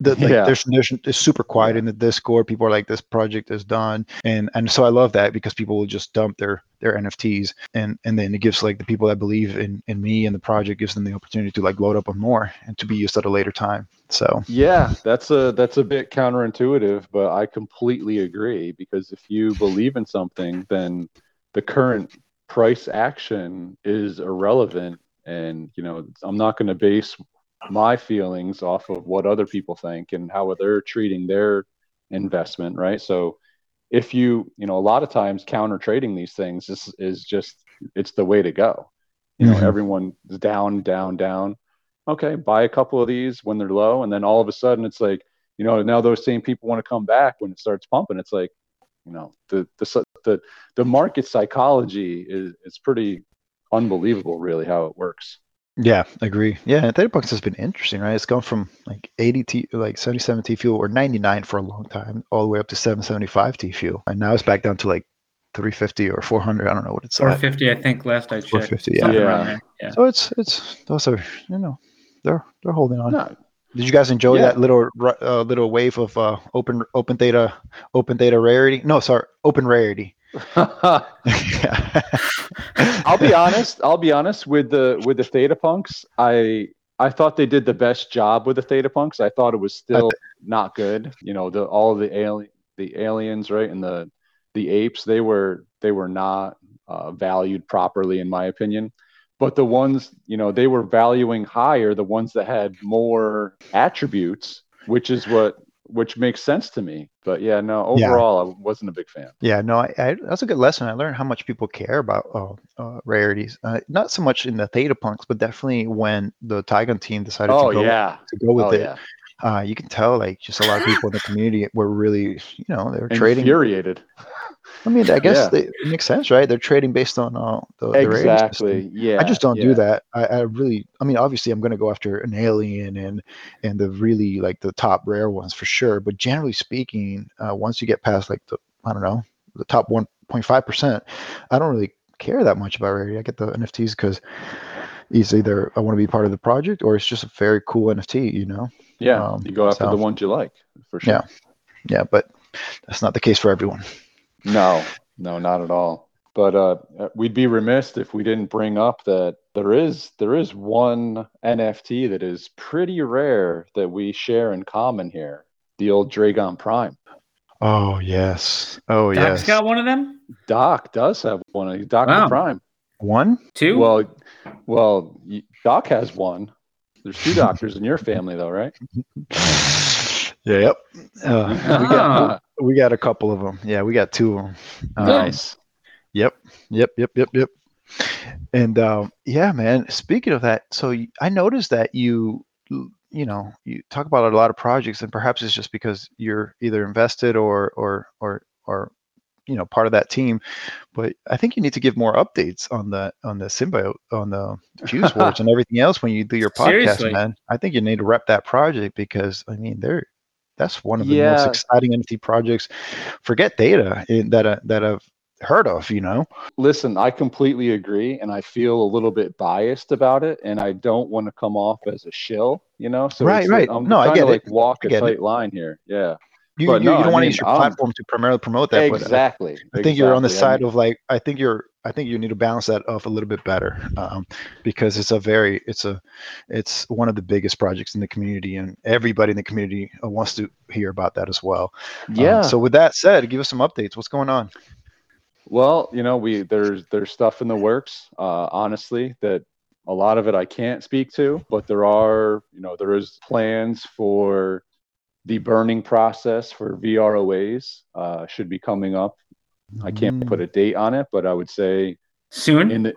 the, like, Yeah. there's, there's it's super quiet in the Discord. People are like, this project is done, and and so I love that because people will just dump their their NFTs, and and then it gives like the people that believe in in me and the project gives them the opportunity to like load up on more and to be used at a later time. So Yeah, that's a that's a bit counterintuitive, but I completely agree because if you believe in something, then the current price action is irrelevant and you know, I'm not going to base my feelings off of what other people think and how they're treating their investment, right? So if you, you know, a lot of times counter trading these things is is just it's the way to go. You know, Mhm. everyone is down, down, down okay, buy a couple of these when they're low, and then all of a sudden it's like, you know, now those same people want to come back when it starts pumping. It's like, you know, the the the the market psychology is is pretty unbelievable, really, how it works. Yeah, agree. Yeah, and Theta has been interesting, right? It's gone from like 80 T, like 77 T fuel or 99 for a long time, all the way up to 775 T fuel, and now it's back down to like 350 or 400. I don't know what it's Four at. fifty, I think. Last I checked. 450, yeah. Yeah. Yeah. So it's it's those are you know they're they're holding on. No, Did you guys enjoy Yeah. that little uh, little wave of uh, open open data open data rarity? No, sorry, open rarity. I'll be honest. I'll be honest with the with the Theta Punks. I I thought they did the best job with the Theta Punks. I thought it was still not good. You know, the all the alien the aliens, right, and the the apes. They were they were not uh, valued properly, in my opinion. But the ones, you know, they were valuing higher the ones that had more attributes, which is what which makes sense to me. But yeah, no, Yeah. overall, I wasn't a big fan. Yeah, no, I, I, that's a good lesson. I learned how much people care about uh, uh, rarities. Uh, not so much in the Theta Punks, but definitely when the Tygon team decided Oh to go yeah, to go with oh it. yeah, Uh, you can tell like just a lot of people in the community were really, you know, they were trading. infuriated. I mean, I guess Yeah. they, it makes sense, right? They're trading based on uh, the, the. Exactly. Yeah. I just don't yeah. do that. I, I really, I mean, obviously, I'm going to go after an alien and and the really like the top rare ones for sure. But generally speaking, uh, once you get past like the, I don't know, the top 1.5 percent, I don't really care that much about rarity. I get the NFTs because it's either I want to be part of the project or it's just a very cool NFT, you know? Yeah. Um, you go after so- the ones you like for sure. Yeah. Yeah, but that's not the case for everyone. No, no, not at all. But uh, we'd be remiss if we didn't bring up that there is there is one NFT that is pretty rare that we share in common here. The old Dragon Prime. Oh yes. Oh Doc's yes. Doc's got one of them. Doc does have one. of Doctor Wow. Prime. One? Two. Well, well, Doc has one. There's two doctors in your family, though, right? Yeah. Yep. Uh, we got we got a couple of them. Yeah, we got two of them. nice. Yep, yep, yep, yep, yep. And um, yeah, man. Speaking of that, so I noticed that you, you know, you talk about a lot of projects, and perhaps it's just because you're either invested or or or or you know part of that team. But I think you need to give more updates on the on the symbiote on the fuse words and everything else when you do your podcast, Seriously. man. I think you need to rep that project because I mean they're that's one of the most exciting NFT projects. Forget data eh, that uh, that I've heard of. You know. Listen, I completely agree, and I feel a little bit biased about it, and I don't want to come off as a shill, you know. So Right, it's like- right. I'm No, I get to it. like walk I a get it. tight line here. Yeah, You, But you, no, you don't I want to use your platform to primarily promote that. but I- exactly. I think you're on the exactly. Side mean, of like I think you're I think you need to balance that off a little bit better um, because it's a very it's a it's one of the biggest projects in the community and everybody in the community uh, wants to hear about that as well. Um, yeah. so with that said, give us some updates. What's going on? Well, you know, we there's there's stuff in the works. Uh, honestly, that a lot of it I can't speak to, but there are, you know, there is plans for the burning process for VROAs uh, should be coming up. I can't put a date on it, but I would say Soon? in the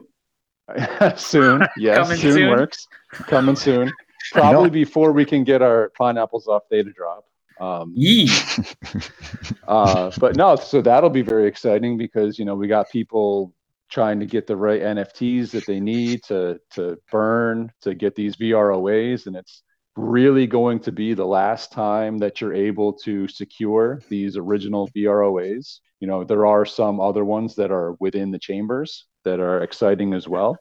soon. Yes, soon, soon? works. Coming soon. Probably before we can get our pineapples off Theta Drop. Um, Yee. uh, but no, so that'll be very exciting because you know we got people trying to get the right NFTs that they need to to burn to get these VROAs, and it's really going to be the last time that you're able to secure these original VROAs. You know, there are some other ones that are within the chambers that are exciting as well.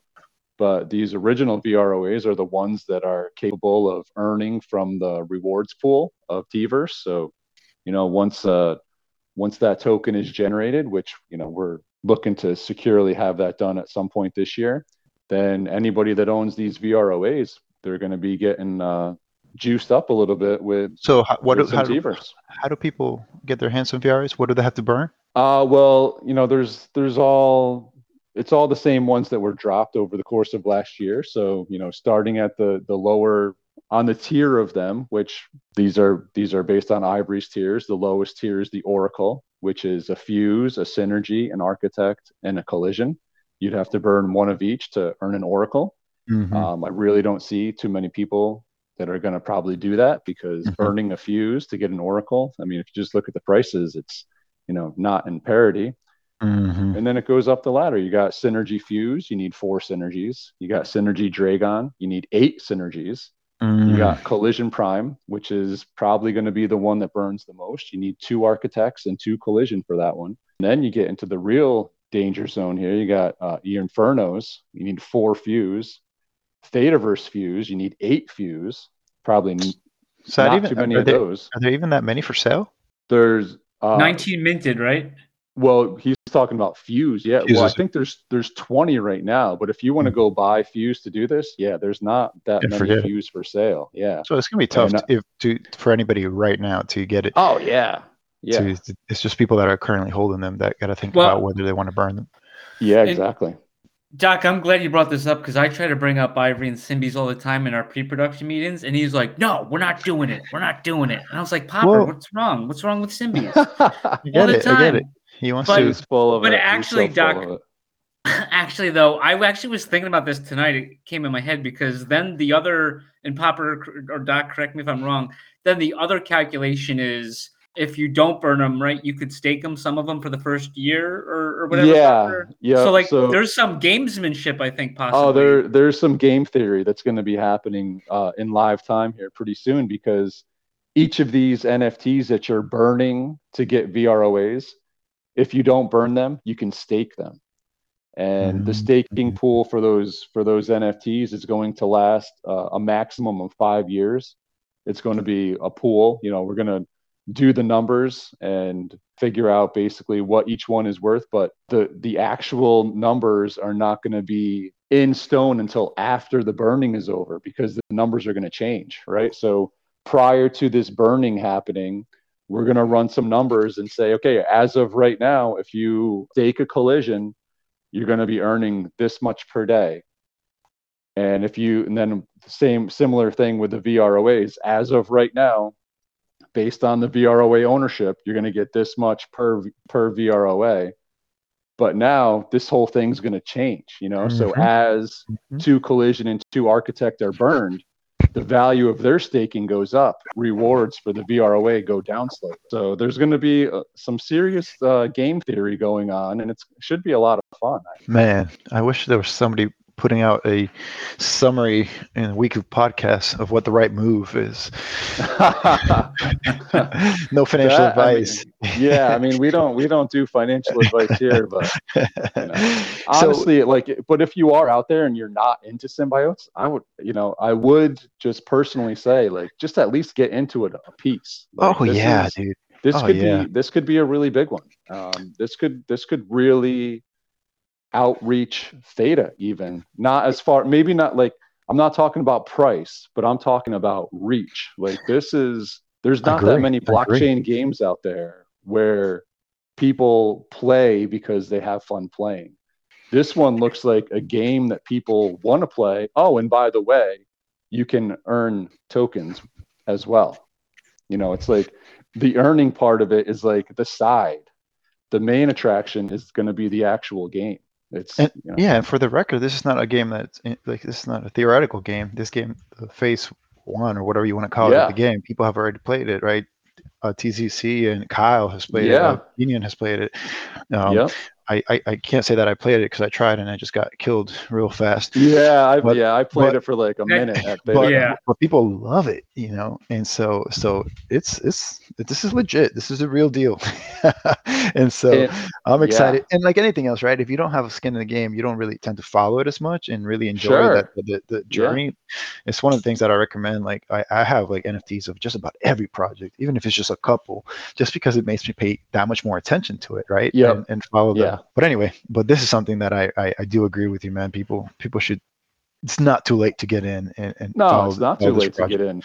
But these original VROAs are the ones that are capable of earning from the rewards pool of Tverse. So, you know, once uh, once that token is generated, which you know we're looking to securely have that done at some point this year, then anybody that owns these VROAs, they're going to be getting uh, juiced up a little bit with, So how, what with do, how, do, how do people get their hands on VRs? What do they have to burn? Uh, well, you know, there's there's all it's all the same ones that were dropped over the course of last year. So, you know, starting at the the lower on the tier of them, which these are these are based on Ivory's tiers. The lowest tier is the Oracle, which is a fuse, a synergy, an architect, and a collision. You'd have to burn one of each to earn an Oracle. Mhm. Um, I really don't see too many people that are going to probably do that because Mhm. burning a fuse to get an Oracle. I mean, if you just look at the prices, it's you know not in parity. Mhm. And then it goes up the ladder. You got Synergy Fuse, you need four synergies. You got Synergy Dragon, you need eight synergies. You Mhm. got Collision Prime, which is probably going to be the one that burns the most. You need two Architects and two Collision for that one. And then you get into the real danger zone here. You got uh, your Infernos, you need four Fuse. Thetaverse Fuse, you need eight Fuse. Probably n- Is that not even, too many are, of there, those. are there even that many for sale? There's uh, 19 minted, right? Well, he's talking about Fuse. Yeah. Well, I think there's there's 20 right now, but if you want to go buy Fuse to do this, yeah, there's not that Yeah, many forget. Fuse for sale. Yeah. So it's gonna be tough And, to, if, to for anybody right now to get it. Oh yeah. Yeah. to- it's just people that are currently holding them that got to think Well- about whether they want to burn them. Yeah, And- exactly. Doc, I'm glad you brought this up because I try to bring up Ivory and Symbies all the time in our pre-production meetings, and he's like, "No, we're not doing it. We're not doing it." And I was like, "Popper, what's wrong? What's wrong with Symbies?" I get the it. I get time. it. He wants But- to. Of but it. Actually, Doc- actually, though, I actually was thinking about this tonight. It came in my head because then the other, and Popper or Doc, correct me if I'm wrong. Then the other calculation is if you don't burn them, right? You could stake them, some of them for the first year or, or whatever. yeah. Yeah. so like, so, there's some gamesmanship, I think, possibly. Oh, there there's some game theory that's going to be happening uh, in live time here pretty soon because each of these NFTs that you're burning to get VROAs, if you don't burn them, you can stake them. And the Mm. staking pool for those for those NFTs is going to last uh, a maximum of five years. It's going to be a pool. You know, we're going to do the numbers and figure out basically what each one is worth but the the actual numbers are not going to be in stone until after the burning is over because the numbers are going to change right? So prior to this burning happening we're going to run some numbers and say okay as of right now if you stake a collision you're going to be earning this much per day. And if you and then same similar thing with the VROAs as of right now based on the VROA ownership, you're going to get this much per per VROA. But now this whole thing's going to change, you know. So Mhm. as Mhm. two collision and two architect are burned, the value of their staking goes up. Rewards for the VROA go down slightly. So there's going to be uh, some serious uh, game theory going on, and it's, it should be a lot of fun. Man, I wish there was somebody putting out a summary in a week of podcasts of what the right move is. no financial That, I mean, advice. yeah, I mean we don't we don't do financial advice here, but know, So- honestly like but if you are out there and you're not into symbiotes i would you know i would just personally say like just at least get into it a piece Like, oh yeah, is- dude. this Oh, could yeah. be this could be a really big one um this could this could really outreach theta even not as far maybe not like i'm not talking about price but i'm talking about reach like this is there's not that many blockchain games out there where people play because they have fun playing. This one looks like a game that people want to play. Oh, and by the way, you can earn tokens as well. You know, it's like the earning part of it is like the side. The main attraction is going to be the actual game. It's And, you know, yeah, and for the record, this is not a game that's like this is not a theoretical game. This game, the Phase One or whatever you want to call it, the game, people have already played it, right? Uh, TCC and Kyle has played it. Yeah. Uh, Union has played it. Um, Yep. I, I, I can't say that I played it because I tried and I just got killed real fast. Yeah, I, But- yeah, I played but- it for like a minute But. Yeah. but people love it, you know, and so so it's it's this is legit. This is a real deal, and so And- I'm yeah. excited. And like anything else, right? If you don't have a skin in the game, you don't really tend to follow it as much and really enjoy Sure. that the, the journey. It's one of the things that I recommend. Like I, I have like NFTs of just about every project, even if it's just a couple, just because it makes me pay that much more attention to it, right? Yep. And, and follow Yeah. Them. But anyway, but this is something that I, I I do agree with you, man. People people should. It's not too late to get in and, and No, follow- it's not too late to get in.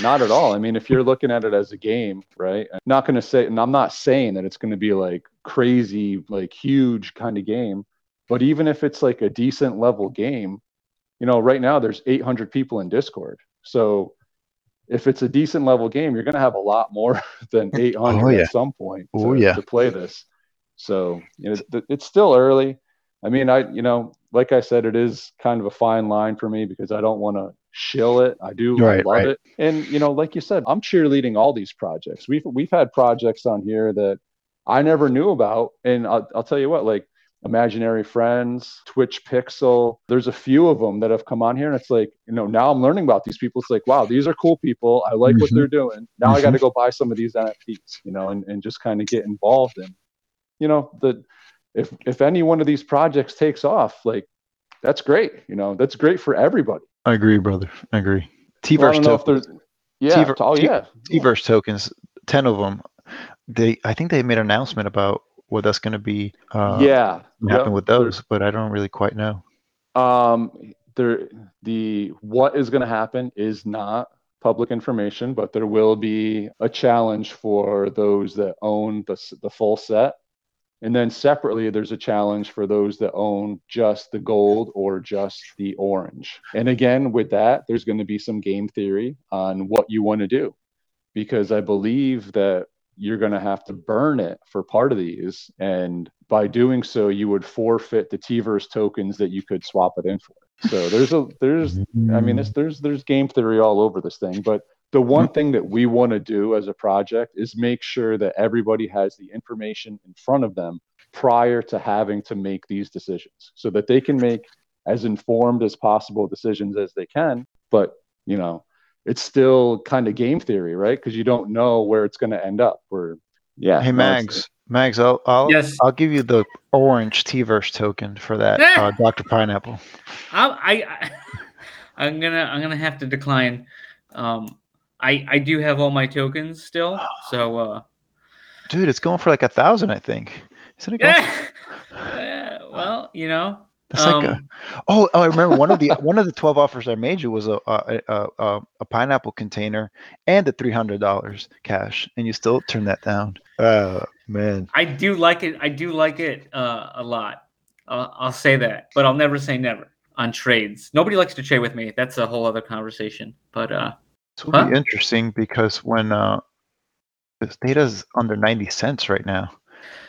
Not at all. I mean, if you're looking at it as a game, right? I'm not going to say, and I'm not saying that it's going to be like crazy, like huge kind of game, but even if it's like a decent level game, you know, right now there's 800 people in Discord. So if it's a decent level game, you're going to have a lot more than 800 Oh, yeah. at some point oh, to, Oh, yeah. to play this. So you know, it's still early. I mean, I you know, like I said, it is kind of a fine line for me because I don't want to shill it. I do Right, love right. it, and you know, like you said, I'm cheerleading all these projects. We've we've had projects on here that I never knew about, and I'll, I'll tell you what, like Imaginary Friends, Twitch Pixel. There's a few of them that have come on here, and it's like, you know, now I'm learning about these people. It's like, wow, these are cool people. I like what Mhm. they're doing. Now I got to go buy some of these NFTs, you know, and, and just kind of get involved in, you know, the if if any one of these projects takes off, like that's great. You know, that's great for everybody. I agree, brother. I agree. Well, don't know if tokens. yeah, T-ver- oh T- yeah, T-verse tokens. Ten of them. They. I think they made an announcement about what that's going to be. Uh, yeah. Happen Yep. with those, but I don't really quite know. Um, there, the what is going to happen is not public information, but there will be a challenge for those that own the the full set, and then separately, there's a challenge for those that own just the gold or just the orange. And again, with that, there's going to be some game theory on what you want to do, because I believe that you're going to have to burn it for part of these, and by doing so, you would forfeit the T-verse tokens that you could swap it in for. So there's a there's I mean, there's there's game theory all over this thing, but the one thing that we want to do as a project is make sure that everybody has the information in front of them prior to having to make these decisions, so that they can make as informed as possible decisions as they can. But you know, it's still kind of game theory, right? Because you don't know where it's going to end up. Where yeah, Hey no, it's- Mags, Mags, I'll I'll, Yes. I'll give you the orange T-verse token for that, uh, Doctor Pineapple. I, I, I I'm gonna I'm gonna have to decline. Um, I I do have all my tokens still, so uh, Dude, it's going for like a thousand, I think. Isn't it going? yeah. Uh, well, you know, That's like a, um, oh, oh, I remember one of the one of the twelve offers I made you was a a, a, a, a pineapple container and a three hundred dollars cash, and you still turned that down. Oh man, I do like it. I do like it uh, a lot. Uh, I'll say that, but I'll never say never on trades. Nobody likes to trade with me. That's a whole other conversation. But uh, this will be interesting because when uh, this is under ninety cents right now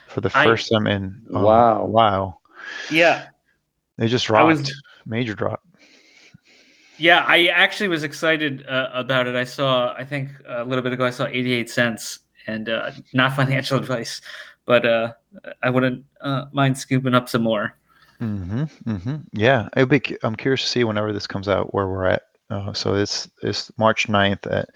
for the I- first time in uh, Wow. wow, yeah, they just I was- dropped, major drop. yeah. I actually was excited uh, about it. I saw, I think a little bit ago, I saw 88 cents, and uh, not financial advice, but uh, I wouldn't uh, mind scooping up some more. Mm-hmm. Mm-hmm. Yeah, it'll be. I'm curious to see whenever this comes out where we're at. Uh, so it's it's March 9th at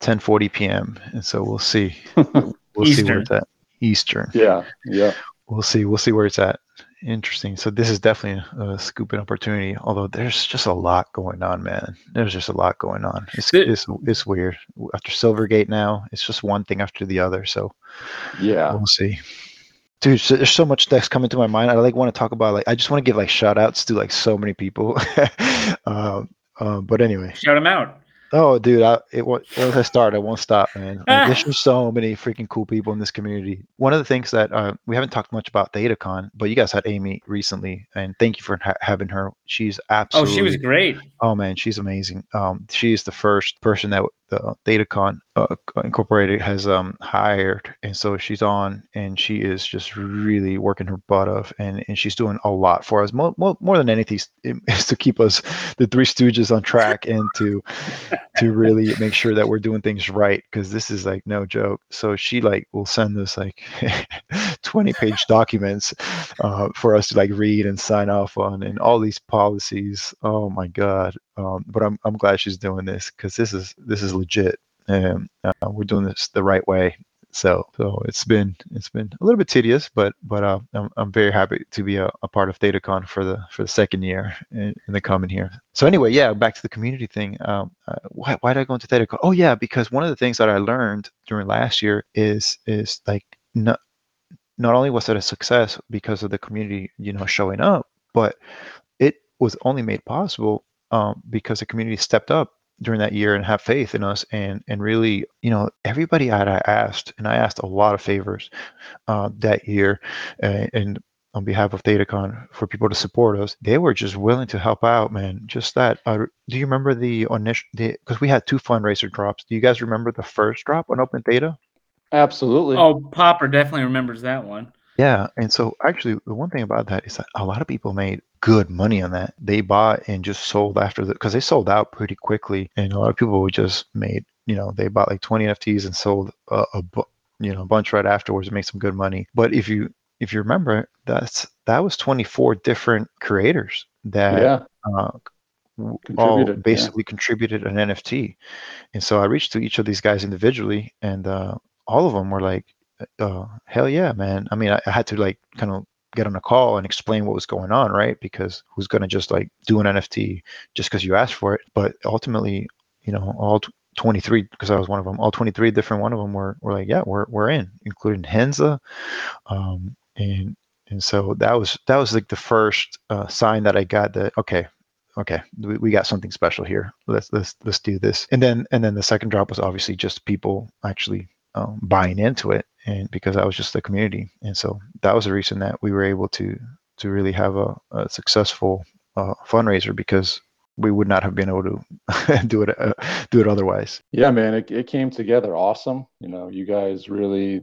10:40 p.m. and so we'll see. We'll see where it's at. Eastern. yeah, yeah. We'll see. We'll see where it's at. Interesting. So this is definitely a scooping opportunity. Although there's just a lot going on, man. There's just a lot going on. It's The- it's it's weird. After Silvergate now, it's just one thing after the other. So Yeah. we'll see. Dude, so there's so much that's coming to my mind. I like want to talk about like I just want to give like shout outs to like so many people. um, uh, but anyway, Shout them out. Oh, dude, I, it, once I start, I won't stop, man. Like, there's just so many freaking cool people in this community. One of the things that uh, we haven't talked much about ThetaCon, but you guys had Amy recently, and thank you for ha- having her. She's absolutely. Oh, she was great. Oh man, she's amazing. Um, she's the first person that the ThetaCon uh, Incorporated has um hired, and so she's on, and she is just really working her butt off, and, and she's doing a lot for us. More, more, more than anything, is to keep us the Three Stooges on track and to to really make sure that we're doing things right because this is like no joke. So she like will send us like 20 page documents uh, for us to like read and sign off on and all these policies. Oh my god. Um, but I'm I'm glad she's doing this because this is this is legit. And uh, we're doing this the right way. So so it's been it's been a little bit tedious, but but uh, I'm I'm very happy to be a, a part of ThetaCon for the for the second year in, in the coming year. So anyway, yeah, back to the community thing. Um, uh, why why did I go into ThetaCon? Oh yeah, because one of the things that I learned during last year is is like not not only was it a success because of the community you know showing up, but was only made possible um, because the community stepped up during that year and have faith in us and and really you know everybody I, I asked and I asked a lot of favors uh, that year and, and on behalf of ThetaCon for people to support us they were just willing to help out man just that uh, do you remember the initial because we had two fundraiser drops do you guys remember the first drop on OpenTheta Absolutely. Oh, Popper definitely remembers that one. Yeah and so actually the one thing about that is that a lot of people made good money on that they bought and just sold after the because they sold out pretty quickly and a lot of people just made you know they bought like 20 nfts and sold a, a bu- you know a bunch right afterwards and make some good money but if you if you remember that's that was 24 different creators that yeah. uh, all Contributed, yeah. basically contributed an NFT. And so I reached to each of these guys individually, and uh, all of them were like, uh, "Hell yeah, man!" I mean, I, I had to like kind of get on a call and explain what was going on, right? Because who's going to just like do an NFT just because you asked for it? But ultimately, you know, all t- 23 because I was one of them. All 23 different one of them were were like, "Yeah, we're we're in," including Henza, um, and and so that was that was like the first uh, sign that I got that okay, okay, we, we got something special here. Let's let's let's do this. And then and then the second drop was obviously just people actually um, buying into it, and because I was just the community, and so that was the reason that we were able to to really have a, a successful uh, fundraiser because we would not have been able to do it uh, do it otherwise. Yeah, man, it, it came together awesome. You know, you guys really,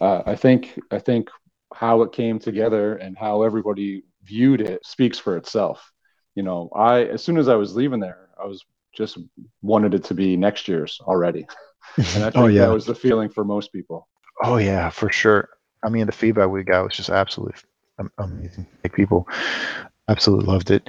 uh, I think, I think how it came together and how everybody viewed it speaks for itself. You know, I, as soon as I was leaving there, I was just wanted it to be next year's already. And I think oh yeah, that was the feeling for most people. oh yeah, for sure. I mean, the feedback we got was just absolutely amazing. Like people absolutely loved it.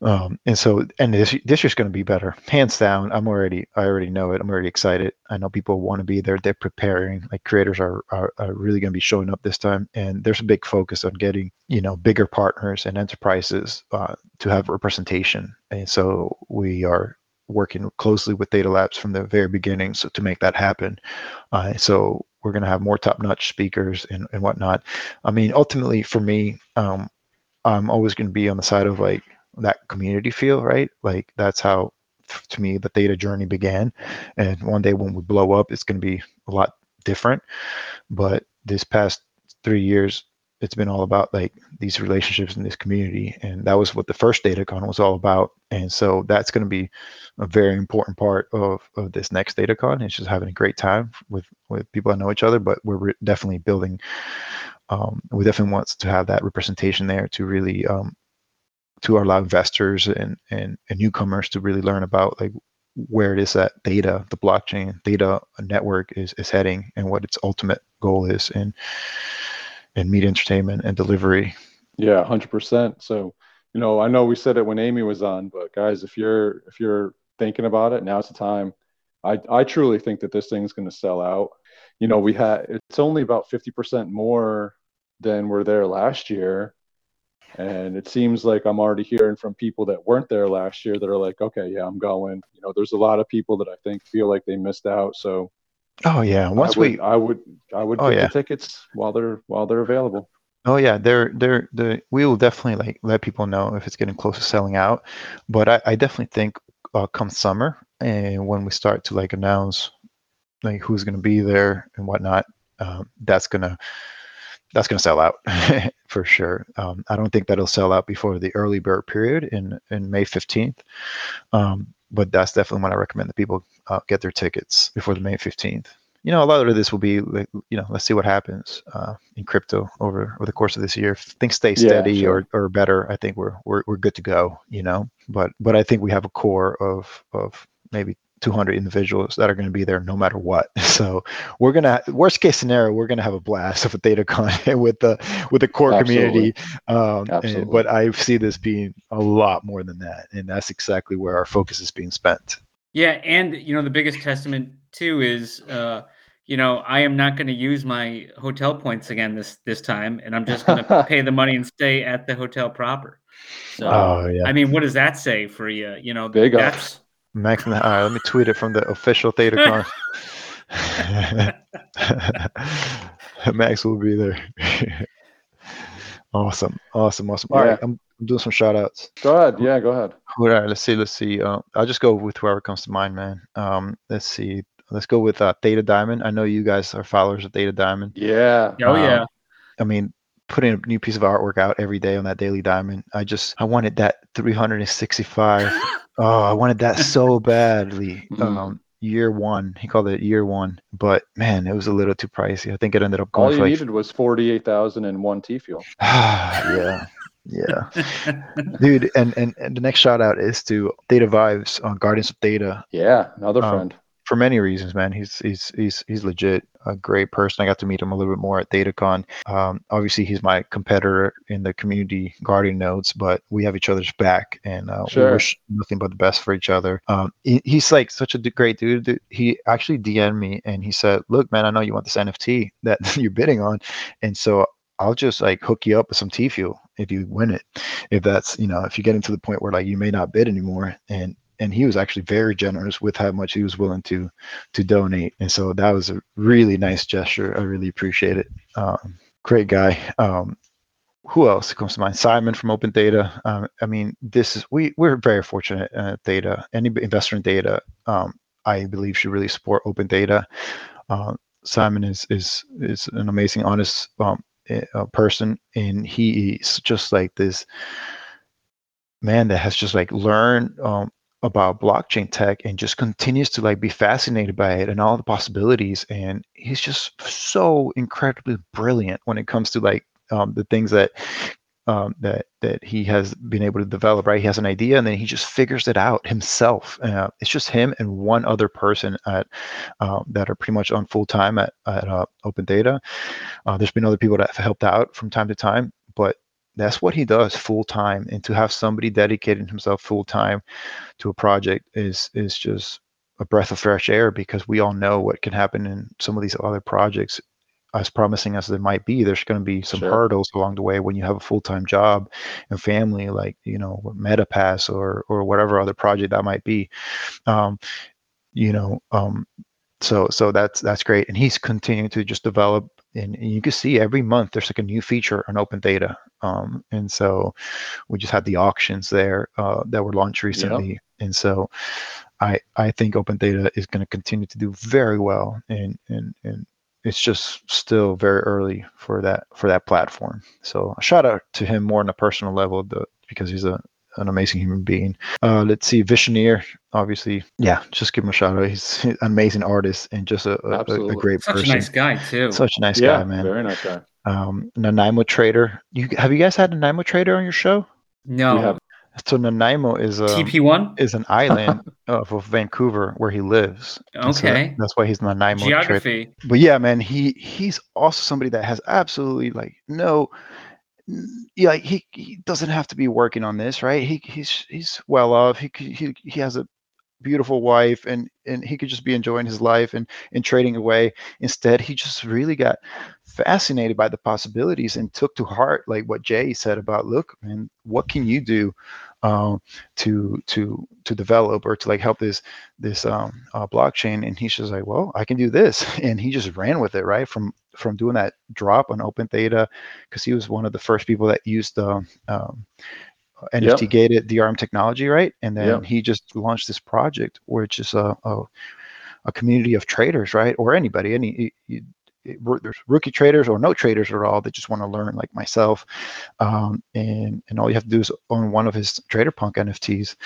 Um, and so, and this this year's going to be better, hands down. I'm already, I already know it. I'm already excited. I know people want to be there. They're preparing. Like creators are are, are really going to be showing up this time, and there's a big focus on getting you know bigger partners and enterprises uh, to have representation. And so we are working closely with Theta Labs from the very beginning, so to make that happen. Uh, so we're going to have more top-notch speakers and and whatnot. I mean, ultimately, for me, um, I'm always going to be on the side of like that community feel, right? Like that's how, to me, the Theta journey began. And one day when we blow up, it's going to be a lot different. But this past three years, it's been all about like these relationships in this community, and that was what the first ThetaCon was all about. And so that's going to be a very important part of of this next ThetaCon. It's just having a great time with with people that know each other, but we're re- definitely building. Um, we definitely want to have that representation there to really um, to allow investors and, and, and newcomers to really learn about like where it is that Theta, the blockchain Theta network is, is heading and what its ultimate goal is in in media entertainment and delivery. Yeah, hundred percent. So, you know, I know we said it when Amy was on, but guys, if you're if you're thinking about it, now's the time. I I truly think that this thing's going to sell out. You know, we had it's only about fifty percent more than were there last year, and it seems like I'm already hearing from people that weren't there last year that are like, okay, yeah, I'm going. You know, there's a lot of people that I think feel like they missed out. So Oh yeah, once I would, we I would, I would Oh, get yeah. the tickets while they're while they're available. Oh yeah, they're they're the we will definitely like let people know if it's getting close to selling out. But I, I definitely think uh, come summer and when we start to like announce like who's going to be there and whatnot, um, that's gonna that's gonna sell out for sure. Um, I don't think that'll sell out before the early bird period in in May fifteenth. Um, but that's definitely when I recommend that people uh, get their tickets before the May fifteenth. You know, a lot of this will be, like, you know, let's see what happens uh, in crypto over over the course of this year. If things stay Yeah, steady sure. or, or better, I think we're, we're we're good to go. You know, but but I think we have a core of of maybe 200 individuals that are going to be there no matter what. So we're gonna worst case scenario, we're gonna have a blast of a ThetaCon with the with the core community. Um, and- Absolutely. but I see this being a lot more than that, and that's exactly where our focus is being spent. Yeah, and you know the biggest testament too is uh you know I am not going to use my hotel points again this this time, and I'm just going to pay the money and stay at the hotel proper. So Oh yeah, I mean, what does that say for you? You know, Big ups. That's Max. All right, let me tweet it from the official ThetaCon. Max will be there. awesome, awesome, awesome. All right, Yeah. I'm, I'm doing some shout outs. Go ahead. Yeah, go ahead. All right, let's see, let's see. Uh, I'll just go with whoever comes to mind, man. Um, let's see. Let's go with uh, Theta Diamond. I know you guys are followers of Theta Diamond. Yeah. oh Um, yeah, I mean, putting a new piece of artwork out every day on that Daily Diamond. I just, I wanted that 365. oh, I wanted that so badly. Mhm. Um, year one, he called it year one, but man, it was a little too pricey. I think it ended up going. All you like, needed was forty-eight thousand and one T fuel. yeah, yeah, dude. And, and and the next shout out is to Theta Vibes on Guardians of Theta. Yeah, another Um, friend. For many reasons, man. He's he's he's he's legit a great person. I got to meet him a little bit more at ThetaCon. Um, obviously, he's my competitor in the community guardian nodes, but we have each other's back, and uh, Sure. we wish nothing but the best for each other. Um, he- he's like such a great dude. Dude, He actually DM'd me and he said, "Look, man, I know you want this NFT that you're bidding on, and so." I'll just like hook you up with some T fuel if you win it. If that's you know if you get into the point where like you may not bid anymore, and and he was actually very generous with how much he was willing to to donate. And so that was a really nice gesture. I really appreciate it. Um, great guy. Um, who else comes to mind? Simon from OpenTheta. Um, i mean this is we we're very fortunate at Theta any investor in Theta um, i believe should really support OpenTheta. Uh, simon is is is an amazing honest um, eh, uh, person and he is just like this man that has just like learned um, about blockchain tech and just continues to like be fascinated by it and all the possibilities and he's just so incredibly brilliant when it comes to like um, the things that um, that that he has been able to develop right? He has an idea and then he just figures it out himself uh, it's just him and one other person at um, that are pretty much on full time at, at uh, OpenTheta. Uh, there's been other people that have helped out from time to time but that's what he does full time and to have somebody dedicating himself full time to a project is is just a breath of fresh air because we all know what can happen in some of these other projects as promising as they might be. There's going to be some Sure. hurdles along the way when you have a full-time job and family like you know metapass or or whatever other project that might be. Um you know um so so that's that's great. And he's continuing to just develop and, and you can see every month there's like a new feature on OpenTheta um and so we just had the auctions there uh, that were launched recently and so i i think OpenTheta is going to continue to do very well and and and it's just still very early for that for that platform. So a shout out to him more on a personal level the, because he's a an amazing human being uh, let's see visioneer obviously yeah just give him a shout out he's an amazing artist and just a, a- a, a Absolutely. great such person a nice guy too. such a nice yeah, guy man very nice guy. um nanaimo trader you have you guys had nanaimo trader on your show no, We have- so nanaimo is a TP one. is an island of, of vancouver where he lives And so Okay. that's why he's nanaimo trader Geography. but yeah, man, he he's also somebody that has absolutely like no, n- yeah, he he doesn't have to be working on this, right? He he's he's well off. He he he has a beautiful wife, and and he could just be enjoying his life and and trading away. Instead, he just really got fascinated by the possibilities and took to heart like what Jay said about, look, man, what can you do? Um, to to to develop or to like help this this um, uh, blockchain and he's just like well i can do this and he just ran with it right from from doing that drop on OpenTheta because he was one of the first people that used the um, NFT gated DRM technology, right? And then Yep. he just launched this project, which is a, a a community of traders, right? Or anybody, any there's rookie traders or no traders at all that just want to learn, like myself. Um, and and all you have to do is own one of his Trader Punk NFTs,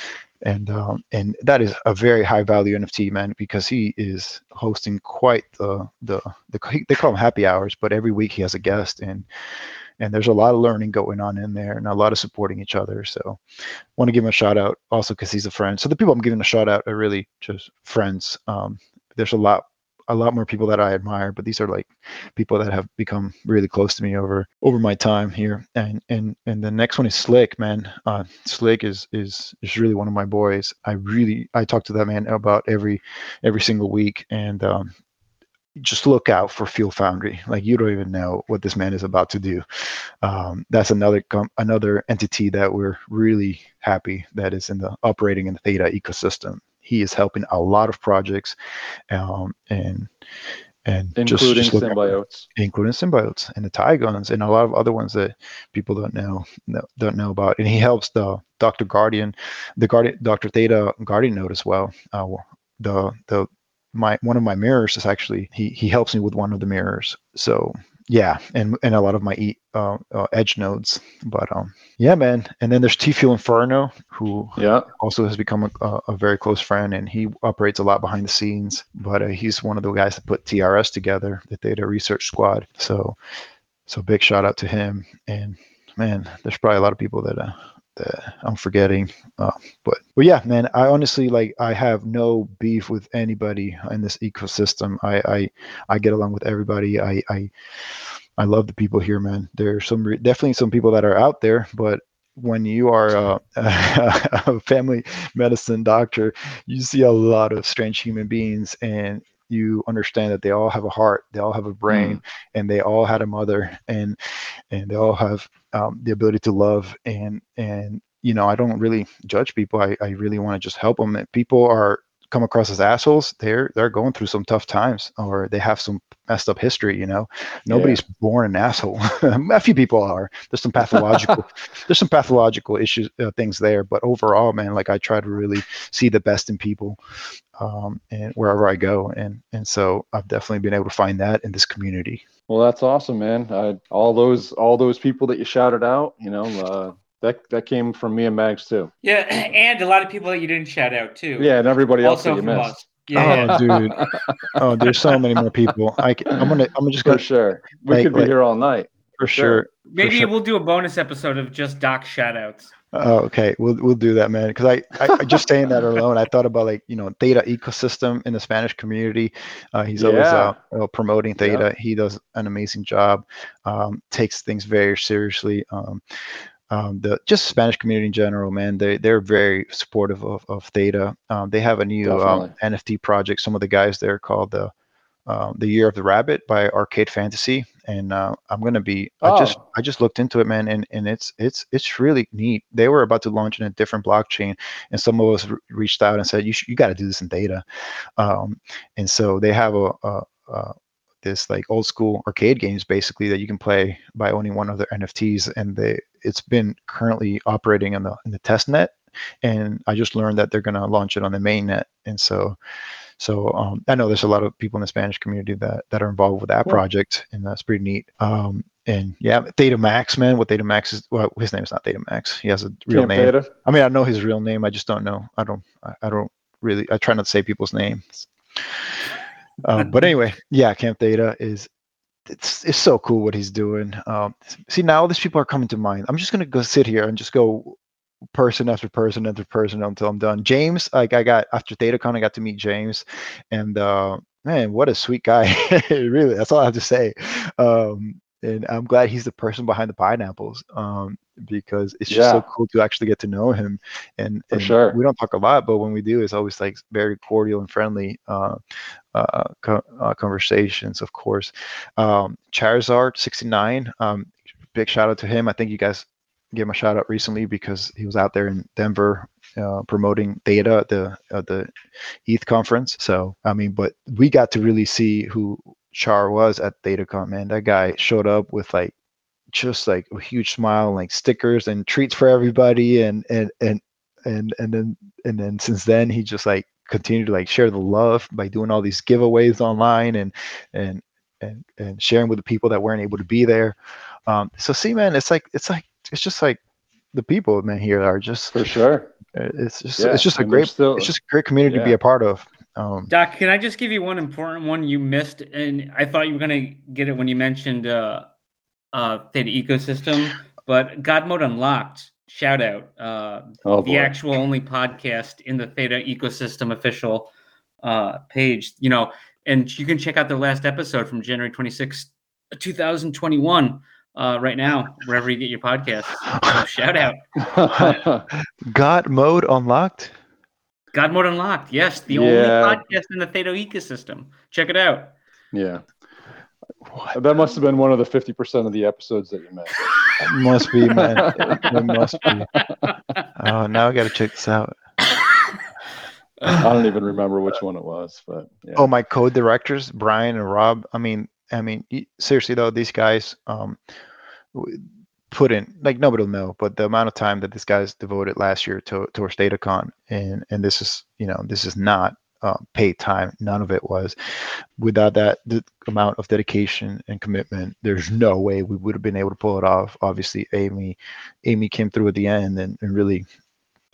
and um, and that is a very high value NFT, man, because he is hosting quite the the the they call them happy hours, but every week he has a guest and. And there's a lot of learning going on in there, and a lot of supporting each other. So, want to give him a shout out also because he's a friend. So the people I'm giving a shout out are really just friends. Um, there's a lot a lot more people that I admire, but these are like people that have become really close to me over over my time here. And and and the next one is Slick, man. Uh, Slick is is is really one of my boys. I really I talk to that man about every every single week, and um, just look out for Fuel Foundry. Like you don't even know what this man is about to do. Um, that's another com- another entity that we're really happy that is in the operating in the Theta ecosystem. He is helping a lot of projects, um, and and including just for- symbiotes. including symbiotes and the tie guns and a lot of other ones that people don't know no- don't know about. And he helps the dr guardian the guardian dr theta guardian node as well. Uh, the the my one of my mirrors is actually he he helps me with one of the mirrors. So yeah and and a lot of my e, uh, uh, edge nodes but um yeah man and then there's t fuel inferno who Yeah, also has become a, a, a very close friend and he operates a lot behind the scenes but uh, he's one of the guys that put trs together the Theta research squad so so big shout out to him and man there's probably a lot of people that uh, that i'm forgetting uh, but but yeah man i honestly like i have no beef with anybody in this ecosystem. I i i get along with everybody. I i I love the people here, man. There's some re- definitely some people that are out there, but when you are uh, a family medicine doctor, you see a lot of strange human beings, and you understand that they all have a heart, they all have a brain, and they all had a mother, and and they all have um, the ability to love, and and you know I don't really judge people. I, I really want to just help them. If people are come across as assholes, they're they're going through some tough times, or they have some messed up history. You know, nobody's born an asshole. a few people are. There's some pathological there's some pathological issues uh, things there but overall man like i try to really see the best in people um, and wherever i go and and so i've definitely been able to find that in this community well, that's awesome, man. I, all those all those people that you shouted out, you know, uh, that that came from me and Mags too. Yeah, and a lot of people that you didn't shout out too. Yeah, and everybody else also that you missed. us. Yeah, yeah. oh dude oh there's so many more people i can, i'm gonna i'm just For gonna sure, we Like- could be like- here all night. for sure. sure maybe sure. we'll do a bonus episode of just Doc shout outs. Oh, okay. We'll we'll do that, man. Because I, I I just saying that alone, I thought about like you know Theta ecosystem in the Spanish community. Uh, he's always uh, uh, promoting Yeah. Theta. He does an amazing job. Um, takes things very seriously. Um, um, the just Spanish community in general, man. They they're very supportive of of Theta. Um, they have a new um, NFT project. Some of the guys there called the um, the Year of the Rabbit by Arcade Fantasy, and uh, I'm gonna be. Oh. I just. I just looked into it, man, and and it's it's it's really neat. They were about to launch in a different blockchain, and some of us re- reached out and said, "You should, you got to do this in Theta," um, and so they have a. a, a this like old school arcade games basically that you can play by owning one of their NFTs and they it's been currently operating in the in the test net and I just learned that they're going to launch it on the main net and so so um, I know there's a lot of people in the Spanish community that that are involved with that Cool. project, and that's pretty neat. Um, and yeah, Theta Max, man. What Theta Max is? Well, his name is not Theta Max. He has a real Camp name. Theta. I mean, I know his real name. I just don't know. I don't. I, I don't really. I try not to say people's names. Um, but anyway, yeah, Camp Theta is. It's it's so cool what he's doing. Um, see, now all these people are coming to mind. I'm just gonna go sit here and just go person after person after person until I'm done. James, like I got after ThetaCon, I got to meet James, and uh, man, what a sweet guy! really, that's all I have to say. Um, and I'm glad he's the person behind the pineapples um, because it's just so cool to actually get to know him. And, For and sure. we don't talk a lot, but when we do, it's always like very cordial and friendly uh, uh, co- uh, conversations. Of course, um, Charizard 69. Um, big shout out to him. I think you guys gave him a shout out recently because he was out there in Denver uh, promoting Theta at the at the ETH conference. So I mean, but we got to really see who Char was at ThetaCon. Man, that guy showed up with like just like a huge smile, and, like stickers and treats for everybody, and and and and and then and then since then he just like continued to like share the love by doing all these giveaways online and and and and sharing with the people that weren't able to be there. Um, so see, man, it's like it's like it's just like the people, man, here are just For sure. it's just Yeah, it's just a and great still- it's just a great community to be a part of. Um, Doc, can I just give you one important one you missed? And I thought you were going to get it when you mentioned uh, uh, Theta Ecosystem, but God Mode Unlocked, shout out. Uh, Oh, the boy. actual only podcast in the Theta Ecosystem official uh, page, you know, and you can check out the last episode from January 26, 2021, uh, right now, wherever you get your podcast. So shout out. God mode unlocked. God Mode Unlocked. Yes, the Yeah. only podcast in the Theta Ecosystem. Check it out. yeah. That must have been one of the 50% of the episodes that you missed. It must be, man. it must be. Oh, now I got to check this out. I don't even remember which one it was, but yeah. Oh, my co-directors, Brian and Rob. I mean, I mean, seriously though, these guys um, w- put in like nobody will know, but the amount of time that this guys devoted last year to towards ThetaCon, and and this is you know this is not uh, paid time. None of it was. Without that the amount of dedication and commitment, there's no way we would have been able to pull it off. Obviously, Amy, Amy came through at the end and, and really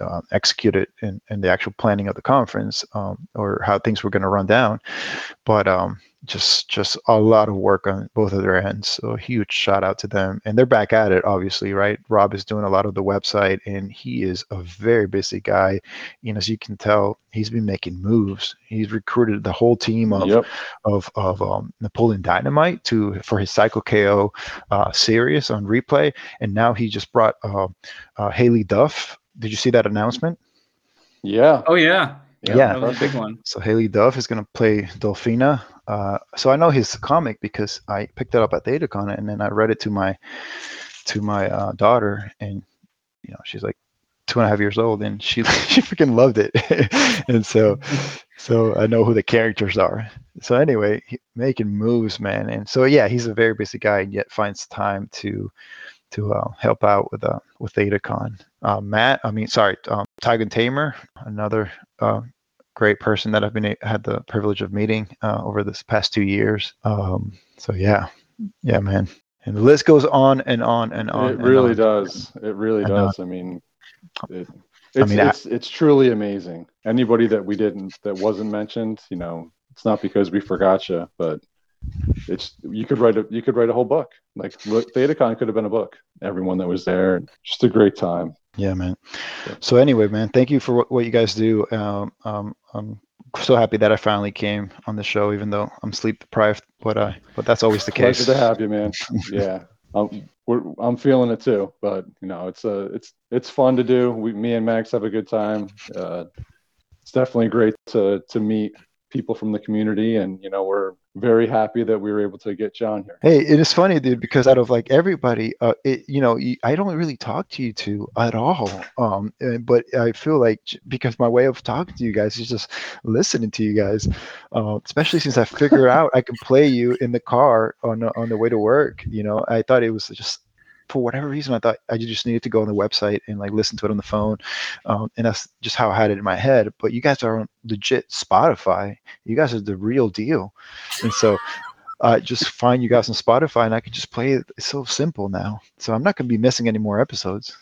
uh, executed in, in the actual planning of the conference um, or how things were going to run down. But um, just just a lot of work on both of their ends. So a huge shout out to them. And they're back at it, obviously, right? Rob is doing a lot of the website, and he is a very busy guy. You know, as you can tell, he's been making moves. He's recruited the whole team of Yep. of of um, Napoleon Dynamite to for his Psycho KO uh, series on replay, and now he just brought uh, uh, Haylie Duff. Did you see that announcement? Yeah. Oh, yeah. Yeah. That was a big one. So Haylie Duff is going to play Delphina. Uh, so I know his comic because I picked it up at ThetaCon and then I read it to my to my uh, daughter, and you know she's like two and a half years old, and she she freaking loved it, and so so I know who the characters are. So anyway, he, making moves, man, and so yeah, he's a very busy guy, and yet finds time to to uh, help out with uh with ThetaCon. Uh, Matt, I mean, sorry, um, Tamer, another uh, great person that I've been had the privilege of meeting uh, over this past two years. Um, so yeah, yeah, man, and the list goes on and on and on. it and really on. does. It really I know. does. I mean, it, it's, mean, I- it's, it's truly amazing. Anybody that we didn't, that wasn't mentioned, you know, it's not because we forgot you, but it's, you could write a, you could write a whole book. Like look, ThetaCon could have been a book. Everyone that was there, just a great time. Yeah, man. Yeah. So anyway, man, thank you for what, what you guys do. Um, um, I'm so happy that I finally came on the show, even though I'm sleep deprived. But uh, but that's always the case. Pleasure to have you, man. yeah. I'm, we're, I'm feeling it too, but you know, it's a, it's, it's fun to do. We, me and Max have a good time. Uh, it's definitely great to, to meet people from the community and, you know, we're very happy that we were able to get John here. Hey, it is funny, dude, because out of like everybody, uh, it, you know, i don't really talk to you two at all. Um, uh, but I feel like because my way of talking to you guys is just listening to you guys, uh, especially since I figured out I can play you in the car on on the way to work. You know, I thought it was just for whatever reason, I thought I just needed to go on the website and like listen to it on the phone, um, and that's just how I had it in my head. But you guys are on legit Spotify. You guys are the real deal, and so uh, just find you guys on Spotify and I can just play it. It's so simple now. So I'm not going to be missing any more episodes.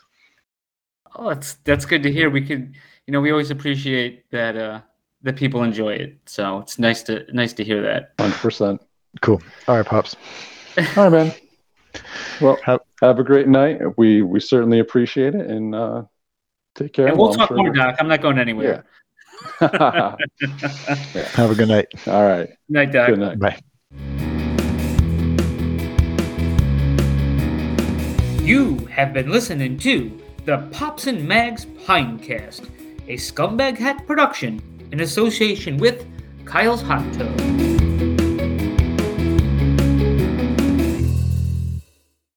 Oh, that's that's good to hear. We could, you know, we always appreciate that uh that people enjoy it. So it's nice to nice to hear that. 100%. Cool. All right, Pops. All right, man. Well, Have- have, a great night. We, we certainly appreciate it and, uh, take care. And we'll Well, I'm talk sure more, Doc. I'm not going anywhere. Yeah. Have a good night. All right. night, Doc. Good night. Bye. You have been listening to the Pops and Mags Pinecast, a Scumbag Hat production in association with Kyle's Hot Tub.